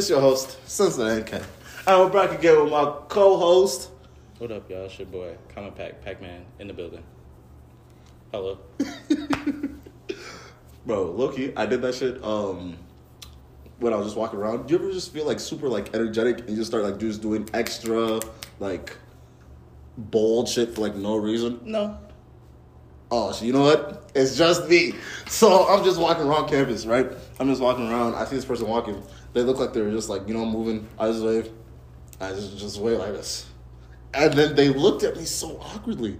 It's your host, Cincinnati Ken. And we're back again with my co-host. What up, y'all? It's your boy, Common Pack, Pac Man, in the building. Hello. Bro, Loki, I did that shit um when I was just walking around. Do you ever just feel like super like energetic and you just start like just doing extra like bold shit for like no reason? No. Oh, so you know what? It's just me. So I'm just walking around campus, right? I'm just walking around. I see this person walking. They look like they're just like, you know, moving. I just wave. I just just wave like this. And then they looked at me so awkwardly.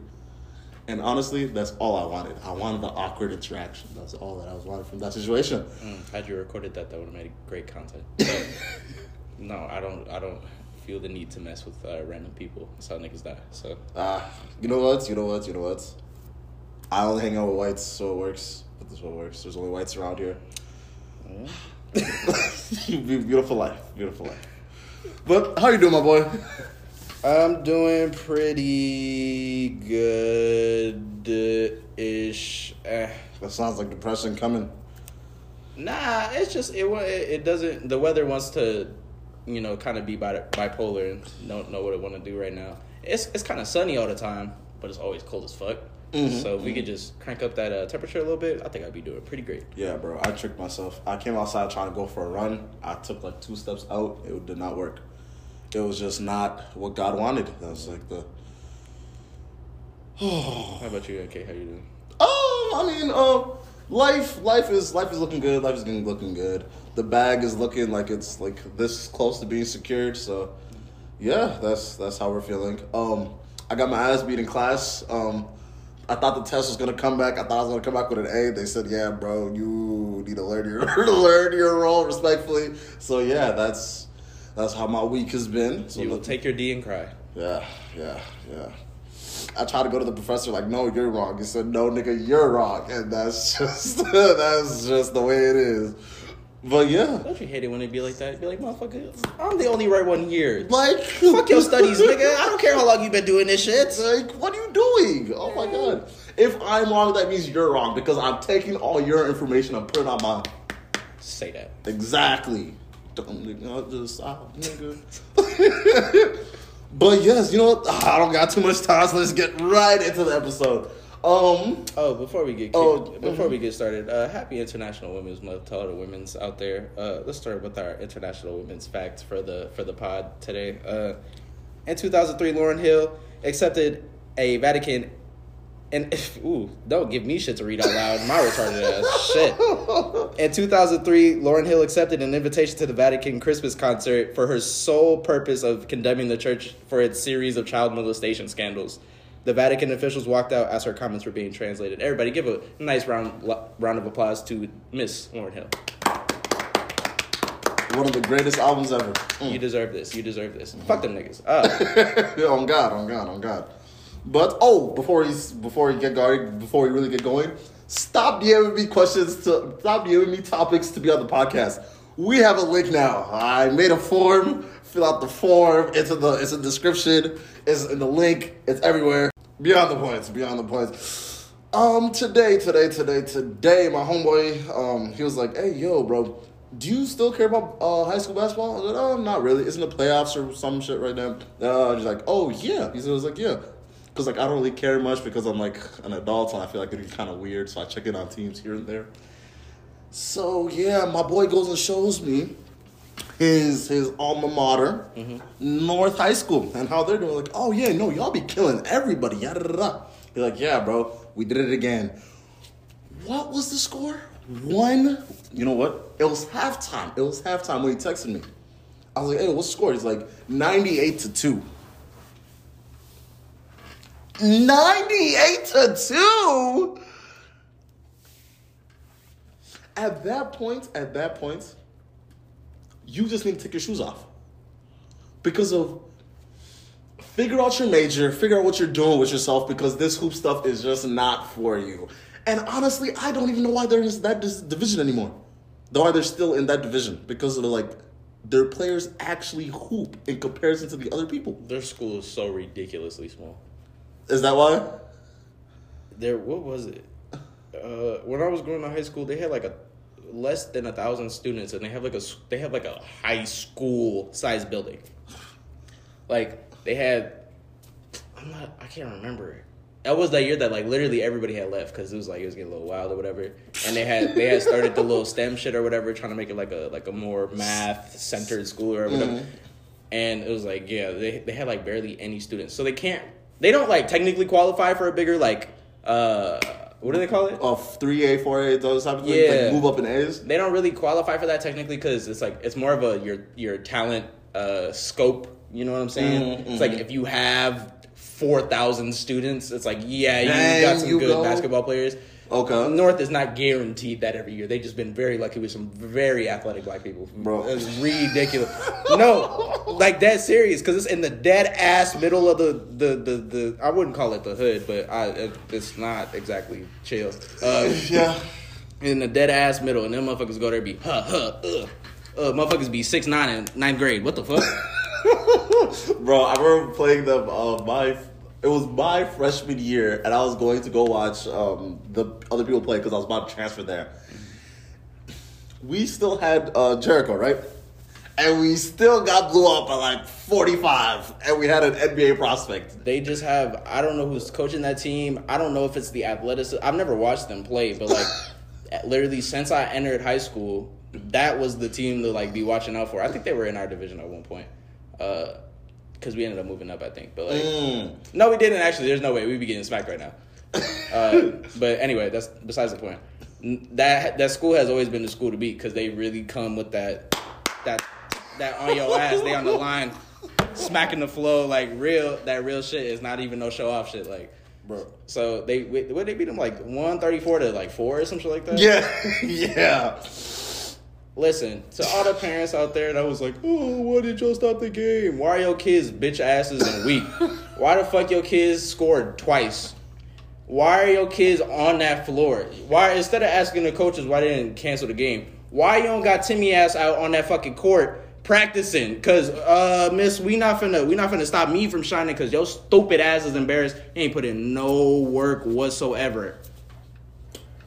And honestly, that's all I wanted. I wanted the awkward interaction. That's all that I was wanting from that situation. Mm, had you recorded that, that would have made great content. But no, I don't. I don't feel the need to mess with uh, random people. That's how niggas die. So Ah, you know what? You know what? You know what? I only hang out with whites, so it works. But this is what works. There's only whites around here. beautiful life, beautiful life. But how you doing, my boy? I'm doing pretty good ish. Eh. That sounds like depression coming. Nah, it's just it. It it doesn't. The weather wants to, you know, kind of be bipolar and don't know what it want to do right now. It's it's kind of sunny all the time, but it's always cold as fuck. So if we could just crank up that uh, temperature a little bit, I think I'd be doing pretty great. Yeah, bro. I tricked myself. I came outside trying to go for a run. I took like two steps out. It did not work. It was just not what God wanted. That was like the. How about you, okay? How you doing? Oh, I mean, uh, life, life is life is looking good. Life is getting looking good. The bag is looking like it's like this close to being secured. So, yeah, that's that's how we're feeling. Um, I got my ass beat in class. Um, I thought the test was gonna come back. I thought I was gonna come back with an A. They said, "Yeah, bro, you need to learn your learn your role respectfully." So yeah, that's that's how my week has been. So You will take your D and cry. yeah, yeah, yeah. I tried to go to the professor like, no, you're wrong. He said, no, nigga, you're wrong, and that's just that's just the way it is. But yeah, Don't you hate it when they be like that? Be like, motherfucker, I'm the only right one here. like Fuck your studies, nigga. I don't care how long you've been doing this shit. Like, what are you doing? Oh my god! If I'm wrong, that means you're wrong because I'm taking all your information and putting it on my Say that. Exactly. I just stop, nigga. but yes, you know what? Ah, I don't got too much time, so let's get right into the episode. Um, Oh, before we get kicked, Oh, before mhm. we get started, uh, happy International Women's Month to all the women's out there. Uh, let's start with our International Women's Fact for the for the pod today. Uh, in 2003, Lauryn Hill accepted a Vatican. And ooh, don't give me shit to read out loud. My retarded ass shit. In 2003, Lauryn Hill accepted an invitation to the Vatican Christmas concert for her sole purpose of condemning the church for its series of child molestation scandals. The Vatican officials walked out as her comments were being translated. Everybody, give a nice round round of applause to Miss Lauryn Hill. one of the greatest albums ever. You deserve this. You deserve this. Fuck them niggas. Uh, on God, on God, on God. But oh, before he's before he get going, before we really get going, stop DMing me questions to stop DMing me topics to be on the podcast. We have a link now. I made a form. Fill out the form. It's in the it's in the description. It's in the link. It's everywhere. Beyond the points. Beyond the points. Um, today, today, today, today, my homeboy, um, he was like, "Hey, yo, bro, do you still care about uh, high school basketball?" I was like, "Oh, not really. Isn't the playoffs or some shit right now." Uh, he's like, "Oh yeah." He was like, "Yeah," because like I don't really care much because I'm like an adult and I feel like it'd be kind of weird, so I check in on teams here and there. So yeah, my boy goes and shows me his his alma mater, North High School, and how they're doing. Like, oh yeah, no, y'all be killing everybody. Yada da da. Be like, yeah, bro, we did it again. What was the score? One. You know what? It was halftime. It was halftime when he texted me. I was like, hey, what's the score? He's like, ninety-eight to two. 98 to 2 at that point at that point you just need to take your shoes off. Because of figure out your major figure out what you're doing with yourself because this hoop stuff is just not for you. And honestly i don't even know why they're in that division anymore. Why they're still in that division because of the like their players actually hoop in comparison to the other people. Their school is so ridiculously small. is that why? There, what was it? Uh, when I was going to high school, they had like a less than a thousand students, and they have like a they have like a high school size building. Like they had, I'm not, I can't remember. That was that year that like literally everybody had left because it was like it was getting a little wild or whatever, and they had they had started the little STEM shit or whatever, trying to make it like a like a more math centered school or whatever. And it was like yeah, they they had like barely any students, so they can't they don't like technically qualify for a bigger like uh what do they call it? Of three A, four A, those type of things. Yeah. Like move up in A's. they don't really qualify for that technically because it's like it's more of a your your talent uh scope you know what i'm saying Mhm, it's like mhm. if you have 4000 students it's like yeah you Dang, got some you good go. basketball players Okay. north is not guaranteed that every year They've just been very lucky with some very athletic black people Bro. it's ridiculous no like that serious because it's in the dead ass middle of the, the the the i wouldn't call it the hood but i it's not exactly chill uh Yeah. in the dead ass middle, and them motherfuckers go there and be huh huh uh, uh motherfuckers be six nine in ninth grade. What the fuck? Bro, I remember playing them. Uh, my it was my freshman year, and I was going to go watch um, the other people play because I was about to transfer there. We still had uh, Jericho, right? And we still got blew up at like forty five, and we had an NBA prospect. They just have I don't know who's coaching that team. I don't know if it's the athleticism. I've never watched them play, but like literally since I entered high school, that was the team to like be watching out for. I think they were in our division at one point. Uh because we ended up moving up, I think. But like, Mm. no, we didn't actually. There's no way we'd be getting smacked right now. Uh, but anyway, that's besides the point. That that school has always been the school to beat because they really come with that that that on your ass. They on the line, smacking the flow like real. That real shit is not even no show off shit. Like, Bro. so they what they beat them like one thirty four to like four or some shit like that. Yeah, yeah. Listen to all the parents out there that was like, "Oh, why did y'all stop the game? Why are your kids bitch asses and weak? Why the fuck your kids scored twice? Why are your kids on that floor? Why instead of asking the coaches why they didn't cancel the game, why you don't got Timmy ass out on that fucking court practicing? Cause uh, Miss, we not finna we not finna stop me from shining. Cause your stupid ass is embarrassed. You ain't put in no work whatsoever.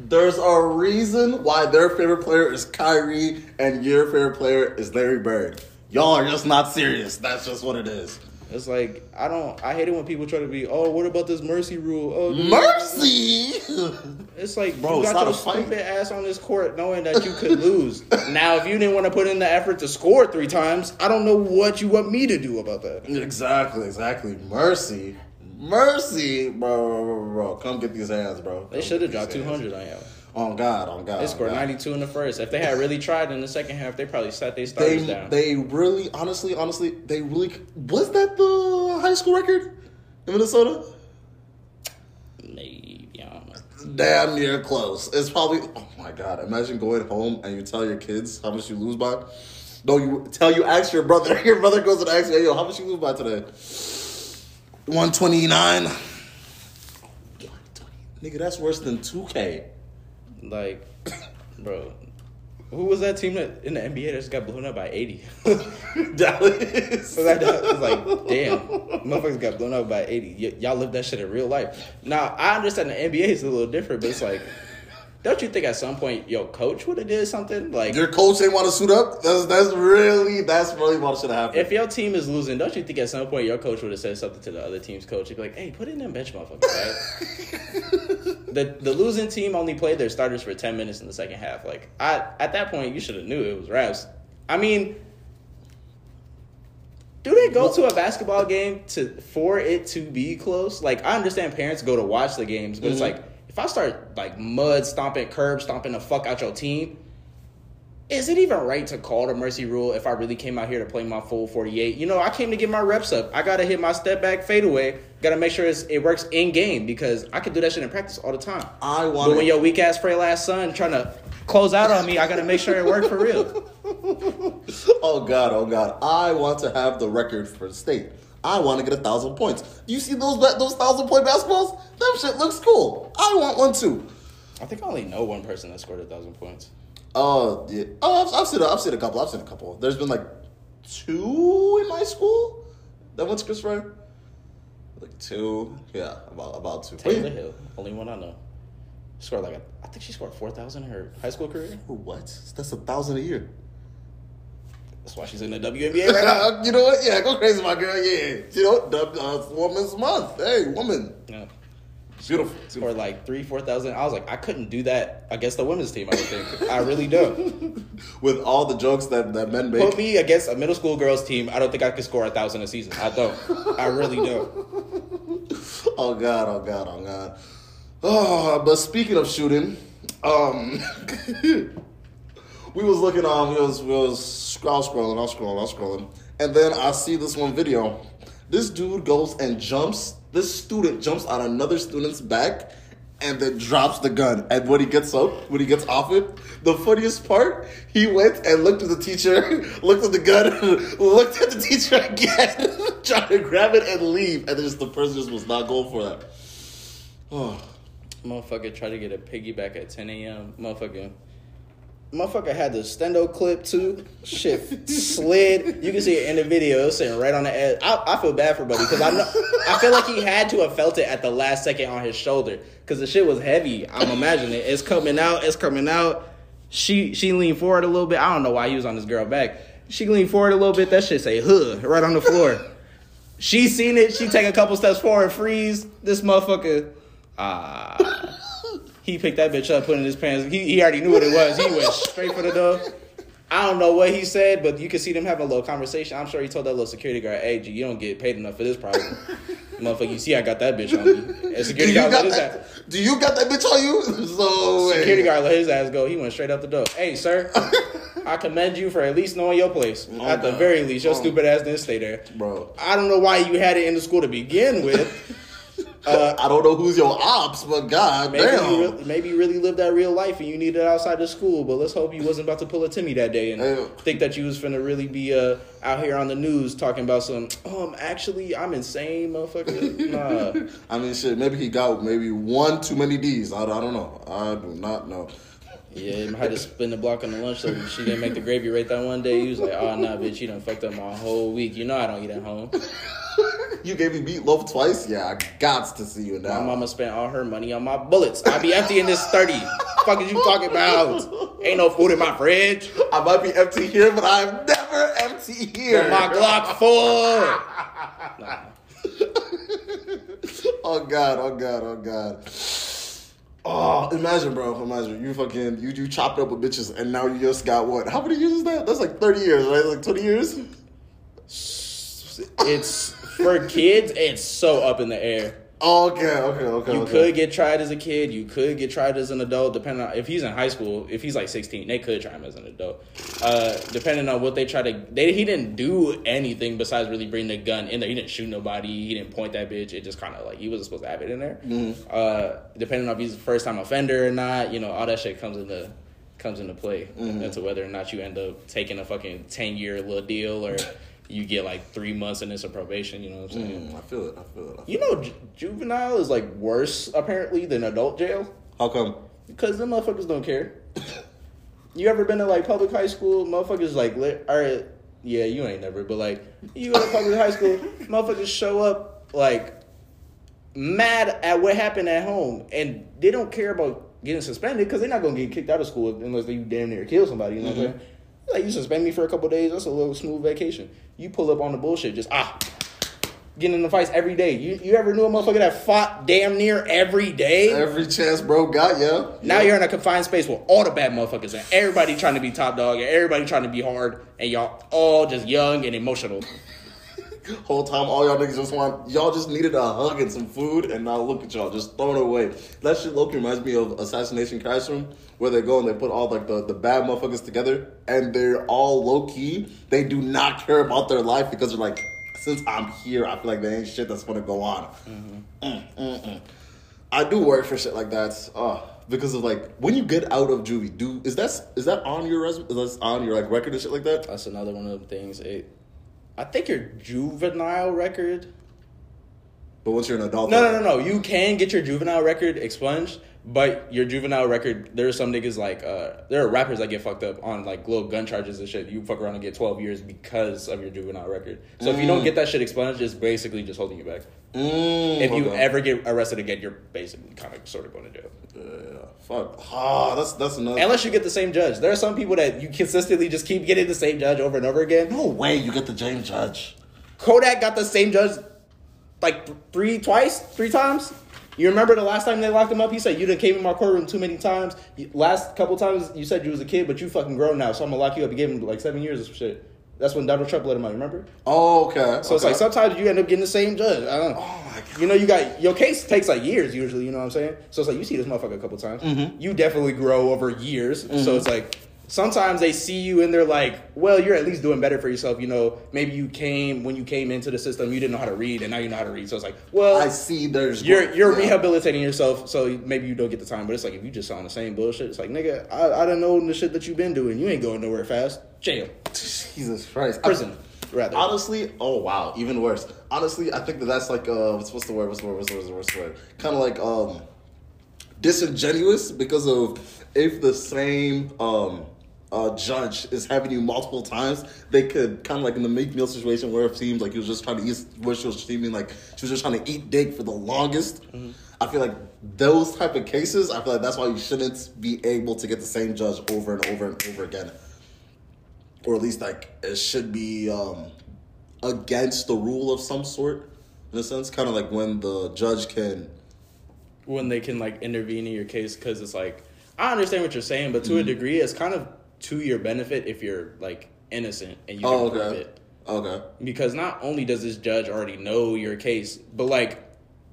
There's a reason why their favorite player is Kyrie and your favorite player is Larry Bird. Y'all are just not serious. That's just what it is. It's like I don't. I hate it when people try to be. Oh, what about this mercy rule? Oh, Mercy. It's like, Bro, you got your stupid ass on this court, knowing that you could lose. now, if you didn't want to put in the effort to score three times, I don't know what you want me to do about that. exactly, exactly. Mercy. Mercy, bro, bro, bro, bro. Come get these hands, bro. They should have dropped two hundred on you. On God, on God. They scored God. ninety two in the first. If they had really tried in the second half, they probably sat their starters They down. they really, honestly, honestly, they really was that the high school record in Minnesota? Maybe I don't know. Damn near close. It's probably oh my god. Imagine going home and you tell your kids how much you lose by. No, you tell you ask your brother. Your brother goes and asks you, "Hey, yo, how much you lose by today?" One twenty nine. Nigga, that's worse than two K. Like, bro, who was that team that in the NBA that just got blown up by eighty? Dallas. So that, that was like, damn, motherfuckers got blown up by 80. Y- y'all live that shit in real life. Now, I understand the NBA is a little different, but it's like, don't you think at some point your coach would have did something? Like, Your coach didn't want to suit up. That's that's really that's really what should have happened. if your team is losing, don't you think at some point your coach would have said something to the other team's coach? He'd be like, hey, put in them bench motherfuckers, right? the the losing team only played their starters for 10 minutes in the second half. Like, I at that point, you should have knew it was refs. I mean, do they go to a basketball game to for it to be close? Like I understand parents go to watch the games, but it's Mhm. like if I start like mud stomping, curb stomping the fuck out your team, is it even right to call the mercy rule if I really came out here to play my full 48? You know, I came to get my reps up. I gotta hit my step back fadeaway. Gotta make sure it's, it works in game because I could do that shit in practice all the time. I But want when your weak ass frail ass son trying to close out on me, I gotta make sure it worked for real. Oh God, oh God! I want to have the record for the state. I want to get a thousand points. You see those those thousand point basketballs? That shit looks cool. I want one too. I think I only know one person that scored a thousand points. Oh yeah. Oh, I've, I've seen a, I've seen a couple. I've seen a couple. There's been like two in my school that to Chris Fry. Like two, yeah, about about two. Taylor Hill, only one I know. Scored like a, I think she scored four thousand in her high school career. What? That's a thousand a year. That's why she's in the WNBA right now. you know what? Yeah, go crazy, my girl. Yeah, you know, uh, Woman's Month. Hey, woman, Yeah. beautiful. Scored like three, four thousand. I was like, I couldn't do that against the women's team. I don't think. I really don't. With all the jokes that that men make, Put me against a middle school girls team. I don't think I could score a thousand a season. I don't. I really don't. Oh God, oh God, oh God. Oh, but speaking of shooting, um, we was looking on, we was we was scroll scrolling, I was scrolling, I was scrolling, and then I see this one video. This dude goes and jumps. This student jumps on another student's back. And then drops the gun. And when he gets up, when he gets off it, the funniest part, he went and looked at the teacher, looked at the gun, looked at the teacher again, trying to grab it and leave. And just the person just was not going for that. Oh, Motherfucker tried to get a piggyback at 10 a.m. Motherfucker. Motherfucker had the stendo clip too. Shit slid. You can see it in the video. It was sitting right on the edge. I, I feel bad for Buddy because I know I feel like he had to have felt it at the last second on his shoulder because the shit was heavy. I'm imagining it. It's coming out. It's coming out. She she leaned forward a little bit. I don't know why he was on this girl back. She leaned forward a little bit. That shit say huh right on the floor. She seen it. She take a couple steps forward, freeze. This motherfucker. Ah. He picked that bitch up, put it in his pants. He, he already knew what it was. He went straight for the door. I don't know what he said, but you can see them having a little conversation. I'm sure he told that little security guard, "Hey, G, you don't get paid enough for this problem, motherfucker. You see, I got that bitch on me." And do security you guard got let his ass. that? Do you got that bitch on you? So Security guard let his ass go. He went straight out the door. Hey, sir, I commend you for at least knowing your place. Oh, At the God. very least, your Oh. stupid ass didn't stay there. bro. I don't know why you had it in the school to begin with. Uh, I don't know who's your ops, but god Maybe damn. you, really, maybe you really lived that real life and you needed it outside of school. But let's hope you wasn't about to pull a Timmy that day and Hey. think that you was finna really be uh, out here on the news talking about some. Um, actually, I'm insane, motherfucker. Nah, I mean, shit. Maybe he got maybe one too many D's. I, I don't know. I do not know. yeah, I had to spin the block on the lunch so she didn't make the gravy right that one day. He was like, "Oh nah, bitch, you done fucked up my whole week. You know I don't eat at home. You gave me meatloaf twice. Yeah, I got to see you now. My mama spent all her money on my bullets. I be empty in this thirty. Fuck is you talking about? Ain't no food in my fridge. I might be empty here, but I'm never empty here. But my Glock full. Nah. oh god, oh god, oh god. Oh, imagine, bro. Imagine you fucking you you chopped up with bitches, and now you just got what? How many years is that? That's like thirty years, right? Like twenty years. It's for kids. It's so up in the air. Oh, okay, okay, okay. You okay. could get tried as a kid. You could get tried as an adult, depending on if he's in high school. If he's like sixteen, they could try him as an adult. Uh, depending on what they try to. They he didn't do anything besides really bring the gun in there. He didn't shoot nobody. He didn't point that bitch. It just kind of like he wasn't supposed to have it in there. Mm-hmm. Uh, depending on if he's a first time offender or not, you know, all that shit comes into comes into play Mm-hmm. into whether or not you end up taking a fucking ten year little deal or you get like three months in this of probation. You know what I'm saying? Mm, I feel it. I feel it. I feel You know, ju- juvenile is like worse apparently than adult jail. How come? because the motherfuckers don't care. you ever been to like public high school? Motherfuckers like, li- all right, yeah, you ain't never, but like, you go to public high school, motherfuckers show up like mad at what happened at home, and they don't care about getting suspended because they're not gonna get kicked out of school unless they damn near kill somebody. You know what I'm saying? Like you suspend me for a couple days, that's a little smooth vacation. You pull up on the bullshit, just ah, getting in the fights every day. You you ever knew a motherfucker that fought damn near every day? Every chance bro got, yeah. Now you're in a confined space with all the bad motherfuckers and everybody trying to be top dog and everybody trying to be hard and y'all all just young and emotional. Whole time, all y'all niggas just want y'all just needed a hug and some food, and now look at y'all just throwing it away. That shit Loki reminds me of Assassination Classroom, where they go and they put all like the, the bad motherfuckers together, and they're all low key. They do not care about their life because they're like, since I'm here, I feel like there ain't shit that's gonna go on. Mm, mm, mm. I do work for shit like that. Uh, because of like when you get out of juvie, do is that is that on your resume? Is that on your like record and shit like that? That's another one of them things. It, I think your juvenile record. But once you're an adult, No, no, no, no. You can get your juvenile record expunged, But your juvenile record, there are some niggas like uh, there are rappers that get fucked up on like little gun charges and shit. You fuck around and get twelve years because of your juvenile record. So if you don't get that shit expunged, it's basically just holding you back. Mm, If you okay. ever get arrested again, you're basically kind of sort of going to jail. Yeah, fuck. Ah, that's that's another. Unless you get the same judge. There are some people that you consistently just keep getting the same judge over and over again. no way you get the same Judge. Kodak got the same judge like th- three, twice, three times. You remember the last time they locked him up? He said you done came in my courtroom too many times. Last couple times you said you was a kid, but you fucking grown now, so I'm gonna lock you up. He gave him like seven years or shit. That's when Donald Trump let him out. Remember? Oh, okay. So it's like sometimes you end up getting the same judge. I don't know. Oh my God. You know, you got your case takes like years usually. You know what I'm saying? So it's like you see this motherfucker a couple times. Mm-hmm. You definitely grow over years. So it's like sometimes they see you and they're like, well, you're at least doing better for yourself. You know, maybe you came when you came into the system, you didn't know how to read, and now you know how to read. So it's like, well, I see. There's you're you're yeah. rehabilitating yourself, so maybe you don't get the time. But it's like if you just on the same bullshit, it's like nigga, I I don't know the shit that you've been doing. You ain't going nowhere fast. Jail, Jesus Christ. prison, rather. Honestly, oh wow, even worse. Honestly, I think that that's like uh, what's what's the word? What's the word? What's the word? What's the word? Kind of like um, disingenuous because of if the same um uh judge is having you multiple times, they could kind of like in the Meek Mill situation where it seems like he was just trying to eat, where she was seeming like she was just trying to eat dick for the longest. I feel like those type of cases, I feel like that's why you shouldn't be able to get the same judge over and over and over again or at least like it should be um, against the rule of some sort in a sense kind of like when the judge can when they can like intervene in your case because it's like I understand what you're saying, but Mm-hmm. to a degree, it's kind of to your benefit if you're like innocent and you oh can prove okay it. okay Because not only does this judge already know your case, but like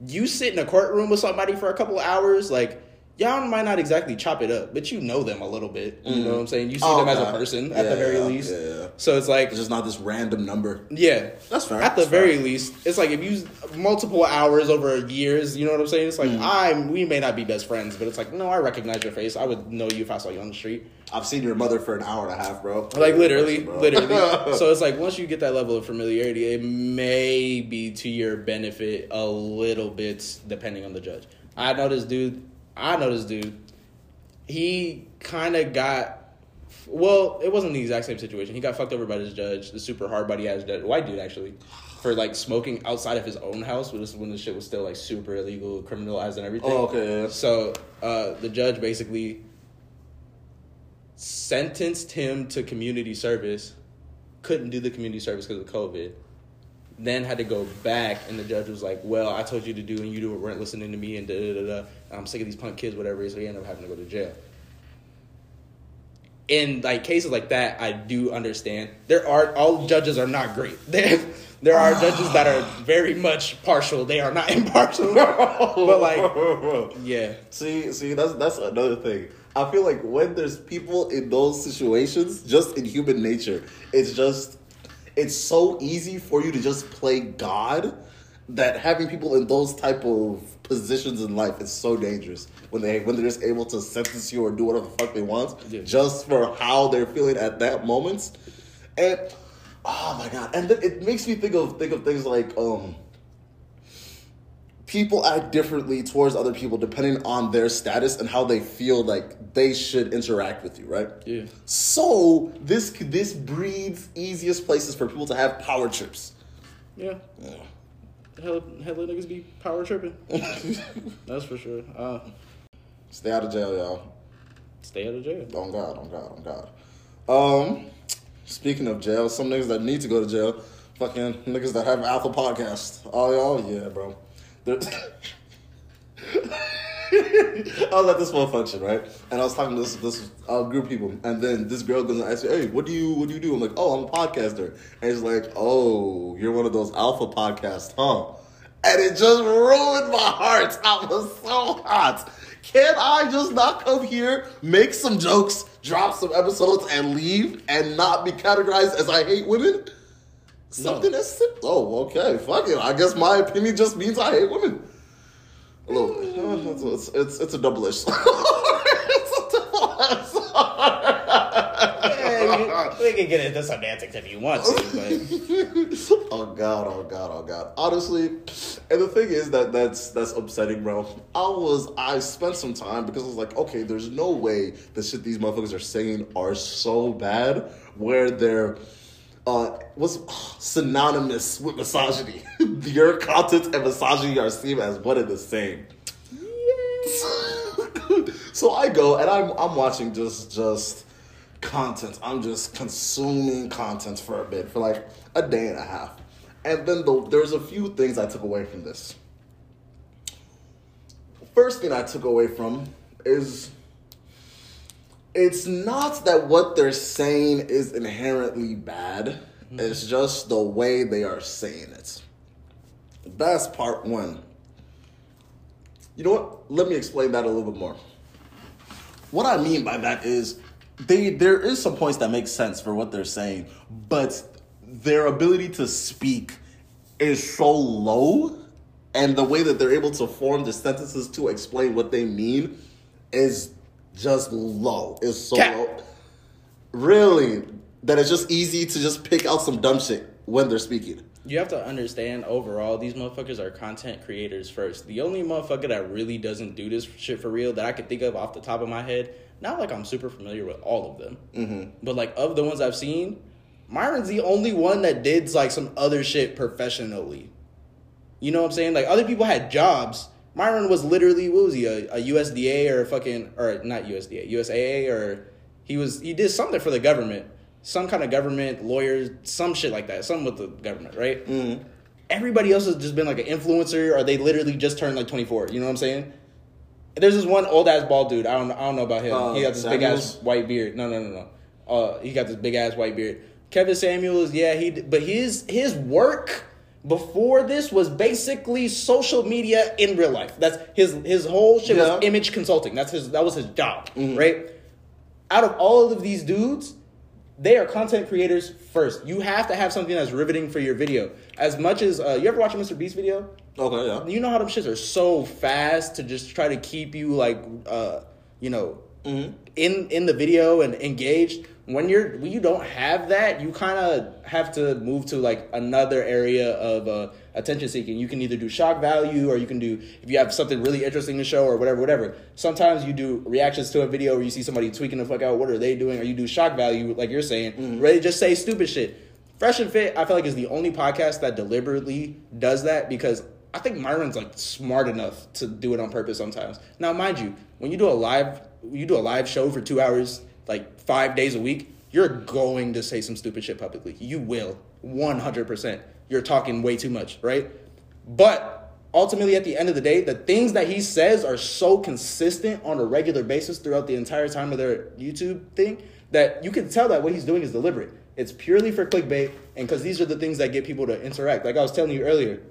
you sit in a courtroom with somebody for a couple of hours, like y'all might not exactly chop it up, but you know them a little bit. You know what I'm saying? You see Oh, them as a person at Yeah, the very yeah, least. yeah, yeah. So it's like it's just not this random number yeah, That's fair, At the that's fair. very least, it's like if you multiple hours over years, you know what I'm saying? It's like Mm. I'm. We may not be best friends, but it's like no, I recognize your face. I would know you if I saw you on the street. i've seen your mother for an hour and a half bro Like literally, Bro. literally. so it's like once you get that level of familiarity, it may be to your benefit a little bit, depending on the judge. I know this dude. I know this dude. He kind of got. Well, it wasn't the exact same situation. He got fucked over by this judge, the super hard body ass judge, white dude actually, for like smoking outside of his own house. When this when the shit was still like super illegal, criminalized, and everything. Oh, okay, yeah. So uh, the judge basically sentenced him to community service, couldn't do the community service because of COVID, then had to go back, and the judge was like, "Well, I told you to do, and you do weren't listening to me, and da da da da. I'm sick of these punk kids, whatever." So he ended up having to go to jail. In like cases like that, I do understand. There are all judges are not great. There, there are judges that are very much partial. They are not impartial. but like, yeah, See, see, that's that's another thing. I feel like when there's people in those situations, just in human nature, it's just it's so easy for you to just play God that having people in those type of positions in life is so dangerous when they when they're just able to sentence you or do whatever the fuck they want Yeah. just for how they're feeling at that moment. And oh my god, and then it makes me think of think of things like um people act differently towards other people depending on their status and how they feel like they should interact with you, right? Yeah. So this this breeds easiest places for people to have power trips. yeah. Hell, hella niggas be power tripping. That's for sure. Uh, Stay out of jail, y'all. stay out of jail. On God, on God, on God. Um, speaking of jail, some niggas that need to go to jail, fucking niggas that have an Alpha podcast. All y'all, yeah, bro. I was at this one function, right? And I was talking to this this uh, group of people, and then this girl goes and asks me, "Hey, what do you what do you do?" I'm like, "Oh, I'm a podcaster," and she's like, "Oh, you're one of those alpha podcasts, huh?" And it just ruined my heart. I was so hot. Can I just not come here, make some jokes, drop some episodes, and leave, and not be categorized as I hate women? Something as simple. Oh, okay. Fuck it. I guess my opinion just means I hate women. A little bit. It's, it's, it's, it's a double edged sword. it's a double edged sword. We can get into semantics if you want to, but oh god, oh god, oh god. Honestly, and the thing is that that's that's upsetting, bro. I was I spent some time because I was like, okay, there's no way the shit these motherfuckers are saying are so bad where they're uh was synonymous with misogyny. Your content and misogyny are seen as one and the same. so I go and I'm I'm watching just just content. I'm just consuming content for a bit, for like a day and a half. And then the, there's a few things I took away from this. First thing I took away from is it's not that what they're saying is inherently bad. Mm-hmm. It's just the way they are saying it. That's part one. You know what? Let me explain that a little bit more. What I mean by that is they there is some points that make sense for what they're saying, but their ability to speak is so low and the way that they're able to form the sentences to explain what they mean is just low. It's so Cap. low. Really, that it's just easy to just pick out some dumb shit when they're speaking. you have to understand overall these motherfuckers are content creators first. The only motherfucker that really doesn't do this shit for real that I could think of off the top of my head, not like I'm super familiar with all of them, mm-hmm. but like of the ones I've seen, Myron's the only one that did like some other shit professionally. You know what I'm saying? Like other people had jobs. Myron was literally what was he a, a USDA or a fucking or not USDA USAA or he was he did something for the government, some kind of government lawyer, some shit like that, something with the government, right? Mm-hmm. Everybody else has just been like an influencer or they literally just turned like 24. You know what I'm saying? There's this one old ass bald dude. I don't I don't know about him. Uh, he got this big ass white beard. No no no no. Uh, he got this big ass white beard. Kevin Samuels, yeah, he but his his work before this was basically social media in real life. That's his his whole shit Yeah. Mm-hmm. was image consulting. That's his that was his job, right? Out of all of these dudes, they are content creators first. You have to have something that's riveting for your video. As much as uh, you ever watch a Mr. Beast video, Okay, yeah. you know how them shits are so fast to just try to keep you like uh you know in in the video and engaged when you're when you don't have that you kind of have to move to like another area of uh attention seeking. You can either do shock value or you can do if you have something really interesting to show or whatever whatever. Sometimes you do reactions to a video where you see somebody tweaking the fuck out. What are they doing? Or you do shock value like you're saying. Ready just say stupid shit. Fresh and Fit, I feel like is the only podcast that deliberately does that because I think Myron's like smart enough to do it on purpose sometimes. Now, mind you, when you do a live, you do a live show for two hours, like five days a week, you're going to say some stupid shit publicly. You will, one hundred percent. You're talking way too much, right? But ultimately, at the end of the day, the things that he says are so consistent on a regular basis throughout the entire time of their YouTube thing that you can tell that what he's doing is deliberate. It's purely for clickbait, and because these are the things that get people to interact. Like I was telling you earlier,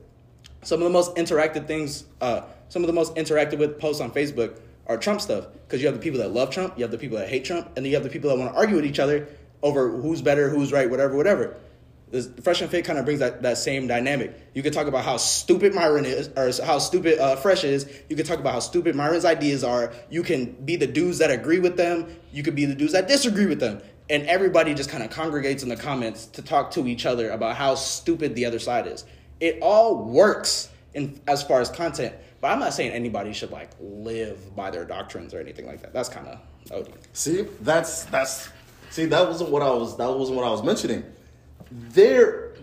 some of the most interactive things, uh, some of the most interactive with posts on Facebook are Trump stuff. Because you have the people that love Trump, you have the people that hate Trump, and then you have the people that want to argue with each other over who's better, who's right, whatever, whatever. This Fresh and Fit kind of brings that, that same dynamic. You could talk about how stupid Myron is, or how stupid uh, Fresh is. You could talk about how stupid Myron's ideas are. You can be the dudes that agree with them. You could be the dudes that disagree with them. And everybody just kind of congregates in the comments to talk to each other about how stupid the other side is. It all works in as far as content, but I'm not saying anybody should like live by their doctrines or anything like that. That's kind of OD. See, that's that's see that wasn't what I was that wasn't what I was mentioning. There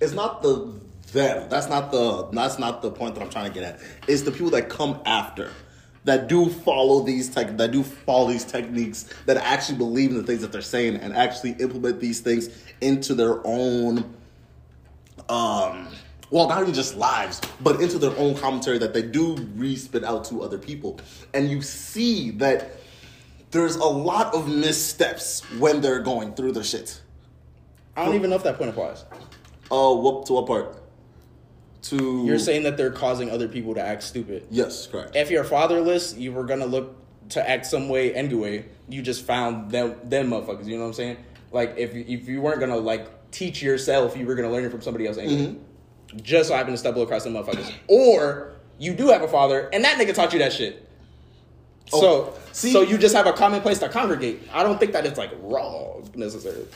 is not the them. That's not the that's not the point that I'm trying to get at. It's the people that come after that do follow these tech that do follow these techniques that actually believe in the things that they're saying and actually implement these things into their own um well not even just lives but into their own commentary that they do re-spit out to other people and you see that there's a lot of missteps when they're going through their shit I don't even know if that point applies. oh what to what part to You're saying that they're causing other people to act stupid. yes correct If you're fatherless, you were gonna look to act some way anyway. You just found them them motherfuckers. You know what I'm saying? Like if if you weren't gonna like teach yourself, you were gonna learn it from somebody else anyway. Mm-hmm. Just so happened to stumble across them motherfuckers, or you do have a father and that nigga taught you that shit. Oh, so see- so you just have a common place to congregate. I don't think that it's like wrong necessarily.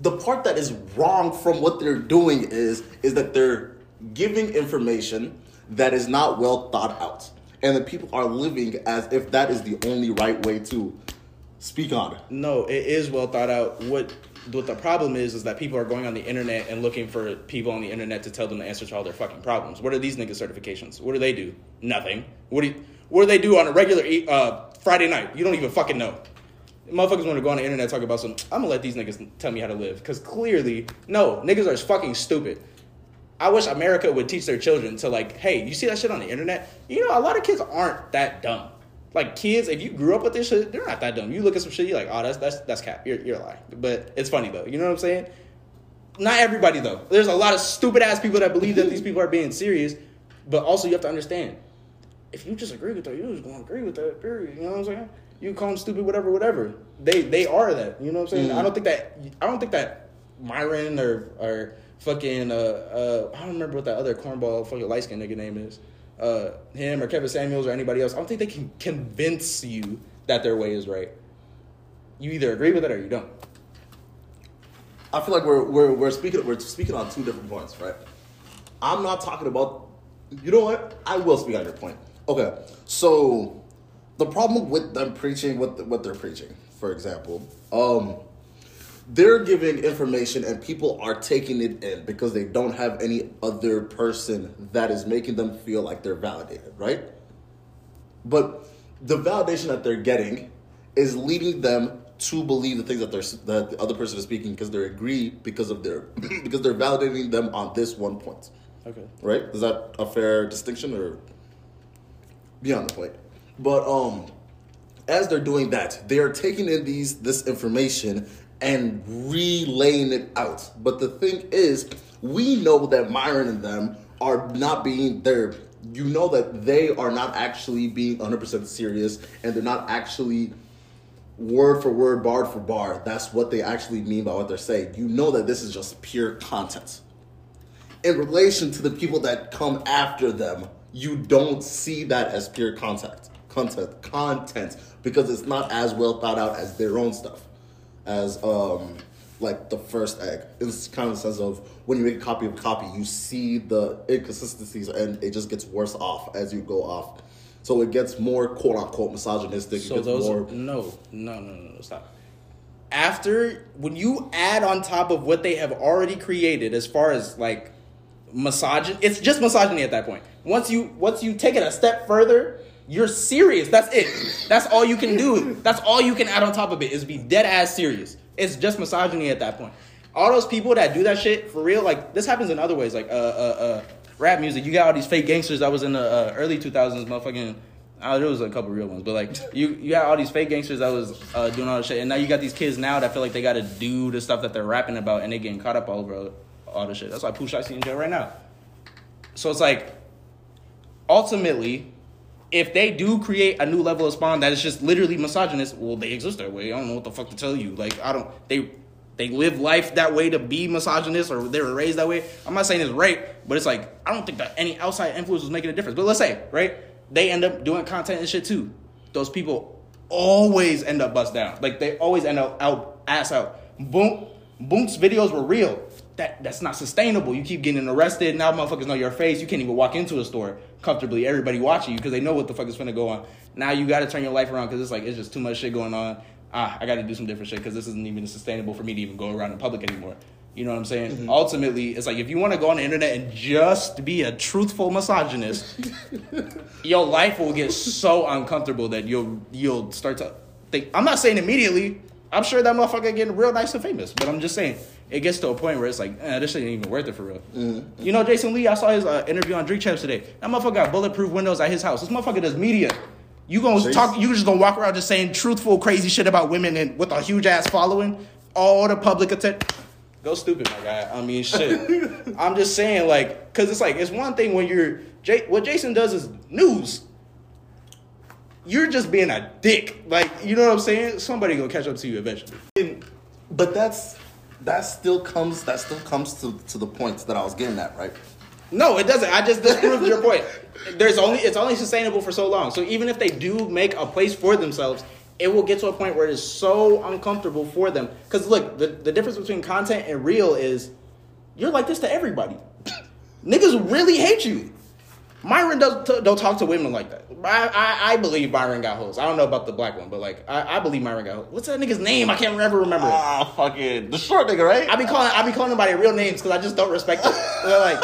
the part that is wrong from what they're doing is is that they're giving information that is not well thought out, and the people are living as if that is the only right way to speak on. it. No, it is well thought out. What what the problem is is that people are going on the internet and looking for people on the internet to tell them the answer to all their fucking problems. What are these niggas certifications? What do they do? Nothing. What do you, what do they do on a regular uh, Friday night? You don't even fucking know. Motherfuckers want to go on the internet talk about some. I'm gonna let these niggas tell me how to live because clearly, no, niggas are fucking stupid. I wish America would teach their children to like, hey, you see that shit on the internet? You know, a lot of kids aren't that dumb. Like kids, if you grew up with this shit, they're not that dumb. You look at some shit, you're like, oh, that's that's that's cap. You're you're lying. But it's funny though. You know what I'm saying? Not everybody though. There's a lot of stupid ass people that believe that these people are being serious. But also you have to understand, if you just agree with that, you're just gonna agree with that. Period. You know what I'm saying? You call them stupid, whatever, whatever. They they are that. You know what I'm saying? I don't think that I don't think that Myron or or fucking uh uh I don't remember what that other cornball fucking light skinned nigga name is. Uh him or Kevin Samuels or anybody else. I don't think they can convince you that their way is right. You either agree with it or you don't. I feel like we're we're we're speaking we're speaking on two different points, right? I'm not talking about. You know what? I will speak on your point. Okay, so the problem with them preaching what what they're preaching, for example, um, they're giving information and people are taking it in because they don't have any other person that is making them feel like they're validated, right? But the validation that they're getting is leading them to believe the things that they're that the other person is speaking because they agree because of their because they're validating them on this one point. Okay. Right? Is that a fair distinction or beyond the point? But um as they're doing that, they are taking in these this information and relaying it out. But the thing is, we know that Myron and them are not being there. You know that they are not actually being 100% serious and they're not actually word for word, bar for bar. That's what they actually mean by what they're saying. You know that this is just pure content. In relation to the people that come after them, you don't see that as pure content, content, content, because it's not as well thought out as their own stuff, as um like the first egg. It's kind of the sense of when you make a copy of a copy, you see the inconsistencies and it just gets worse off as you go off. So it gets more quote unquote misogynistic. So those more no, no, no, no, no, stop. After when you add on top of what they have already created as far as like misogyny, it's just misogyny at that point. Once you once you take it a step further, you're serious. That's it. That's all you can do. That's all you can add on top of it is be dead ass serious. It's just misogyny at that point. All those people that do that shit for real, like this happens in other ways, like uh uh uh rap music. You got all these fake gangsters that was in the uh, early 2000s, motherfucking. Uh, there was a couple real ones, but like you, you got all these fake gangsters that was uh, doing all this shit, and now you got these kids now that feel like they got to do the stuff that they're rapping about, and they getting caught up all over all the shit. That's why Pooh Shiesty in jail right now. So it's like, ultimately, if they do create a new level of spawn that is just literally misogynist, well, they exist that way. I don't know what the fuck to tell you. Like, I don't. They they live life that way to be misogynist, or they were raised that way. I'm not saying it's right, but it's like I don't think that any outside influence was making a difference. But let's say right, they end up doing content and shit too. Those people always end up bust down. Like they always end up out ass out. Boom, Boom's videos were real. That that's not sustainable. You keep getting arrested. Now motherfuckers know your face. You can't even walk into a store comfortably. Everybody watching you because they know what the fuck is finna go on. Now you got to turn your life around because it's like it's just too much shit going on. Ah, I got to do some different shit because this isn't even sustainable for me to even go around in public anymore. You know what I'm saying? Ultimately, it's like if you want to go on the internet and just be a truthful misogynist, your life will get so uncomfortable that you'll you'll start to think. I'm not saying immediately. I'm sure that motherfucker getting real nice and famous, but I'm just saying it gets to a point where it's like, eh, this shit ain't even worth it for real. You know, Jason Lee. I saw his uh, interview on Drink Champs today. That motherfucker got bulletproof windows at his house. This motherfucker does media. You gonna Jason- talk? You just gonna walk around just saying truthful, crazy shit about women and with a huge ass following, all the public attention. Go stupid, my guy. I mean, shit. I'm just saying, like, cause it's like it's one thing when you're J- what Jason does is news. You're just being a dick, like you know what I'm saying. Somebody gonna catch up to you eventually. But that's that still comes that still comes to, to the points that I was getting at, right? No, it doesn't. I just disproved your point. There's only it's only sustainable for so long. So even if they do make a place for themselves it will get to a point where it is so uncomfortable for them. Because look, the, the difference between content and real is you're like this to everybody. Niggas really hate you. Myron does, t- don't talk to women like that. I, I, I believe Myron got hoes. I don't know about the black one, but like I, I believe Myron got hoes. What's that nigga's name? I can't ever remember. Ah, fucking the short nigga, right? I be calling I be calling their real names because I just don't respect it. They're like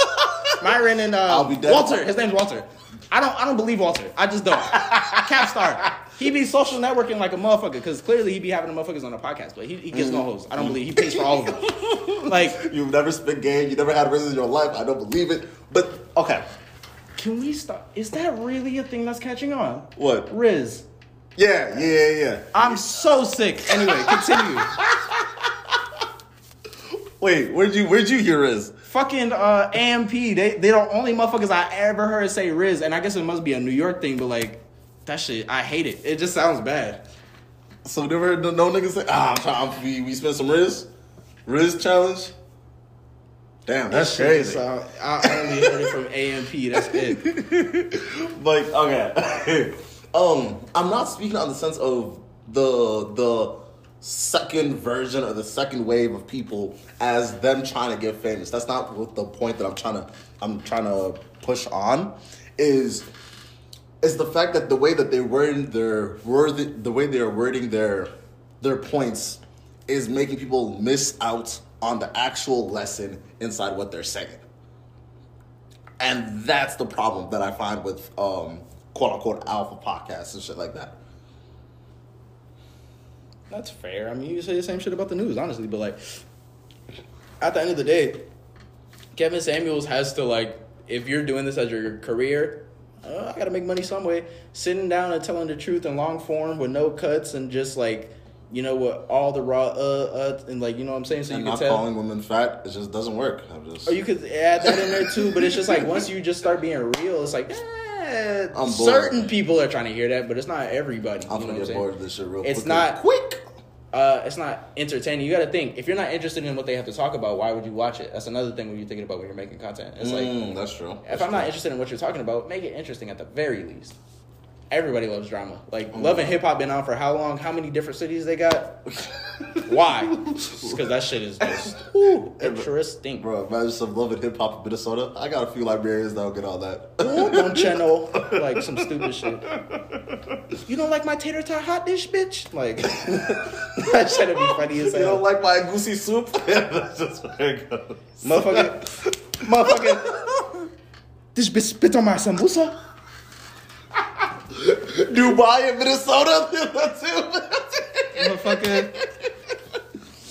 Myron and uh, I'll be dead. Walter. His name's Walter. I don't I don't believe Walter. I just don't. Capstar. He be social networking like a motherfucker because clearly he be having the motherfuckers on a podcast, but he, he gets no hoes. I don't believe he pays for all of them. Like, You've never spent game. You never had Riz in your life. I don't believe it. But okay, can we stop? Is that really a thing that's catching on? what? Riz. Yeah, yeah, yeah, yeah. I'm so sick. Anyway, continue. Wait, where'd you where'd you hear Riz? Fucking uh, AMP. They they the only motherfuckers I ever heard say Riz, and I guess it must be a New York thing, but like that shit, I hate it. It just sounds bad. So never heard no, no niggas say, ah, I'm trying. We we spent some Riz, Riz challenge. Damn, that's Shit, crazy. So I only heard it from AMP. That's it. like okay um i'm not speaking on the sense of the the second version or the second wave of people as them trying to get famous that's not what the point that i'm trying to i'm trying to push on is is the fact that the way that they word their word the way they are wording their their points is making people miss out on the actual lesson inside what they're saying and that's the problem that I find with um, quote unquote alpha podcasts and shit like that. That's fair. I mean, you say the same shit about the news, honestly, but like, at the end of the day, Kevin Samuels has to like, if you're doing this as your career, uh, I gotta make money some way. Sitting down and telling the truth in long form with no cuts and just like, you know what, all the raw uh uh and like, you know what I'm saying. So and you can not tell. calling women fat, it just doesn't work. I'm just Or you could add that in there too, but it's just like once you just start being real, it's like eh, I'm bored. certain people are trying to hear that, but it's not everybody. I'm gonna get bored of this shit real quick. It's not- quick. uh, it's not entertaining. You got to think if you're not interested in what they have to talk about, why would you watch it? That's another thing when you're thinking about when you're making content. It's like Mm, that's true. if That's I'm not interested in what you're talking about, make it interesting at the very least. Everybody loves drama. Like Mm. Love and Hip Hop been on for how long? How many different cities they got? Why? Because that shit is just ooh, interesting. Bro, imagine some love and hip hop in Minnesota. I got a few librarians that'll get all that. Ooh, don't know? Like some stupid shit. You don't like my tater tot hot dish, bitch? Like that shit'd be funny as you don't like my goosey soup? Yeah, that's just where it goes. Motherfucker, motherfucker. This bitch spit on my sambusa. Dubai and Minnesota? too. Motherfucker.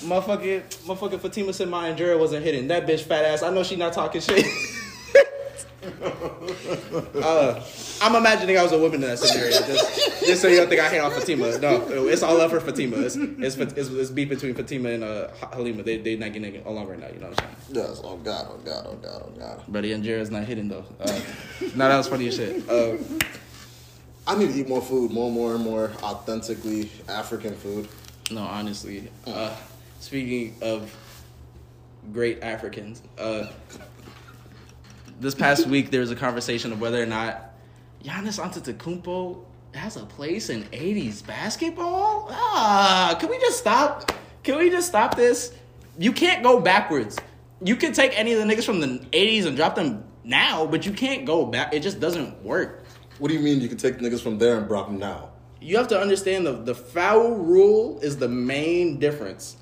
Motherfucker, motherfucker Fatima said my Injera wasn't hidden. That bitch fat ass. I know she not talking shit. uh, I'm imagining I was a woman in that scenario. Just, just so you don't think I hate on Fatima. No, it's all love for Fatima. It's, it's, it's, it's beef between Fatima and uh, Halima. They they not getting along right now. You know what I'm saying? yes, oh god, oh god, oh god, oh god. But the Injera's not hidden though. Uh, no, that was funny as shit. Uh, I need to eat more food, more, more, and more authentically African food. No, honestly. Uh, speaking of great Africans, uh, this past week there was a conversation of whether or not Giannis Antetokounmpo has a place in '80s basketball. Ah, can we just stop? Can we just stop this? You can't go backwards. You can take any of the niggas from the '80s and drop them now, but you can't go back. It just doesn't work. What do you mean you can take niggas from there and drop them now? you have to understand the the foul rule is the main difference.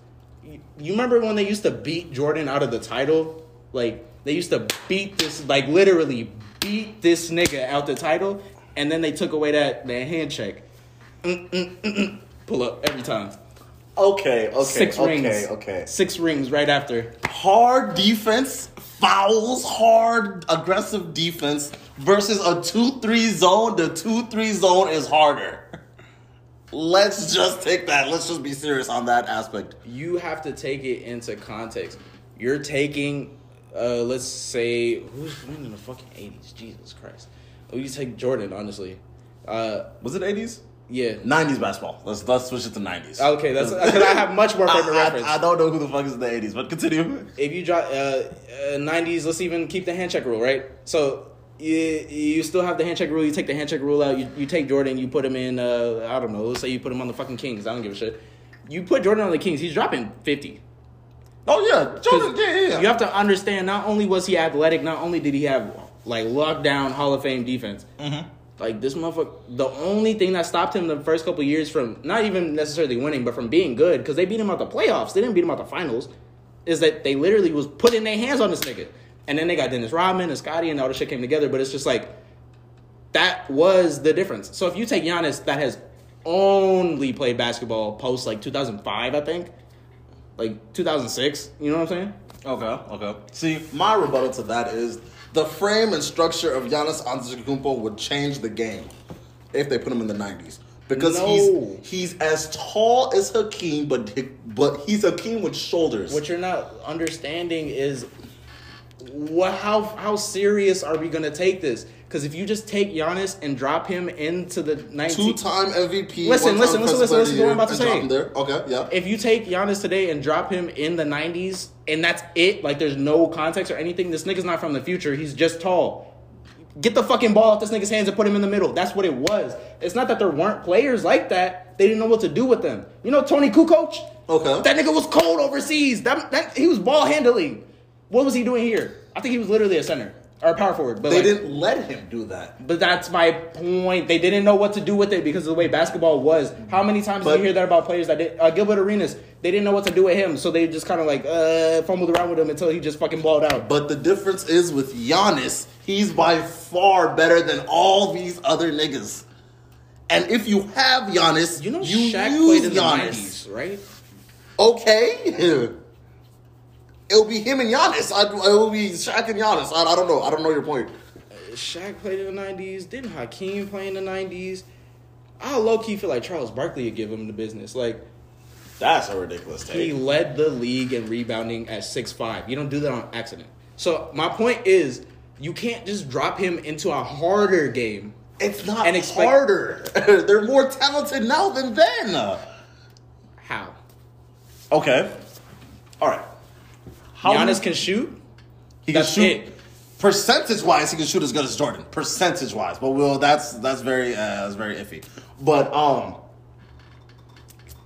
You, you remember when they used to beat Jordan out of the title? Like they used to beat this, like literally beat this nigga out the title, and then they took away that that hand check. Mm, mm, mm, mm. Pull up every time. Okay, okay, Six okay, rings. okay. Six rings right after. Hard defense, fouls, hard aggressive defense versus a 2-3 zone. The 2-3 zone is harder. Let's just take that. Let's just be serious on that aspect. you have to take it into context. You're taking, uh, let's say, who's winning in the fucking eighties? Jesus Christ! Oh, you take Jordan, honestly. Uh, Was it 80s? Yeah. 90s basketball. Let's let's switch it to 90s. Okay, that's because I have much more favorite I, reference. I, I don't know who the fuck is in the 80s, but continue. if you drop uh, uh, 90s, let's even keep the hand check rule, right? So you, you still have the hand check rule. You take the hand check rule out. You, you take Jordan. You put him in. Uh, I don't know. Let's say you put him on the fucking Kings. I don't give a shit. You put Jordan on the Kings. He's dropping fifty. Oh yeah, Jordan. Yeah, yeah, yeah. You have to understand. Not only was he athletic, not only did he have like lockdown Hall of Fame defense. Mm-hmm. Like this motherfucker. The only thing that stopped him the first couple years from not even necessarily winning, but from being good, because they beat him out the playoffs. They didn't beat him out the finals. Is that they literally was putting their hands on this nigga, and then they got Dennis Rodman and Scottie, and all the shit came together. But it's just like that was the difference. So if you take Giannis, that has only played basketball post like 2005, I think, like 2006. You know what I'm saying? Okay, okay. See, my rebuttal to that is the frame and structure of Giannis Antetokounmpo would change the game if they put him in the '90s because No. he's he's as tall as Hakeem, but but he's Hakeem with shoulders. What you're not understanding is what how how serious are we gonna take this? Because if you just take Giannis and drop him into the 19, Two-time MVP. Listen, listen, listen, listen, listen to what I'm about to say. and drop him there. Okay, yeah. if you take Giannis today and drop him in the 90s and that's it, like there's no context or anything, this nigga's not from the future. He's just tall. Get the fucking ball out this nigga's hands and put him in the middle. That's what it was. It's not that there weren't players like that. They didn't know what to do with them. You know Toni Kukoc? Okay. That nigga was cold overseas. That, that he was ball handling. What was he doing here? I think he was literally a center or power forward. But they like- didn't let him do that. But that's my point. They didn't know what to do with it because of the way basketball was. How many times But- did you hear that about players that did? Uh, Gilbert Arenas, they didn't know what to do with him, so they just kind of like uh, fumbled around with him until he just fucking balled out. But the difference is with Giannis, he's by far better than all these other niggas. And if you have Giannis, You know, you Shaq use played in the Giannis. nineties, right? Okay. It'll be him and Giannis. I, it'll be Shaq and Giannis. I, I don't know. I don't know your point. Uh, Shaq played in the nineties. Didn't Hakeem play in the nineties? I low key feel like Charles Barkley would give him the business. Like That's a ridiculous take. he led the league in rebounding at six five. You don't do that on accident. So my point is, you can't just drop him into a harder game. It's not And expect- harder. They're more talented now than then. How? Okay. All right. How Giannis can shoot. he can shoot. it. Percentage wise, he can shoot as good as Jordan. Percentage wise, but well, that's that's very uh, that's very iffy. But um,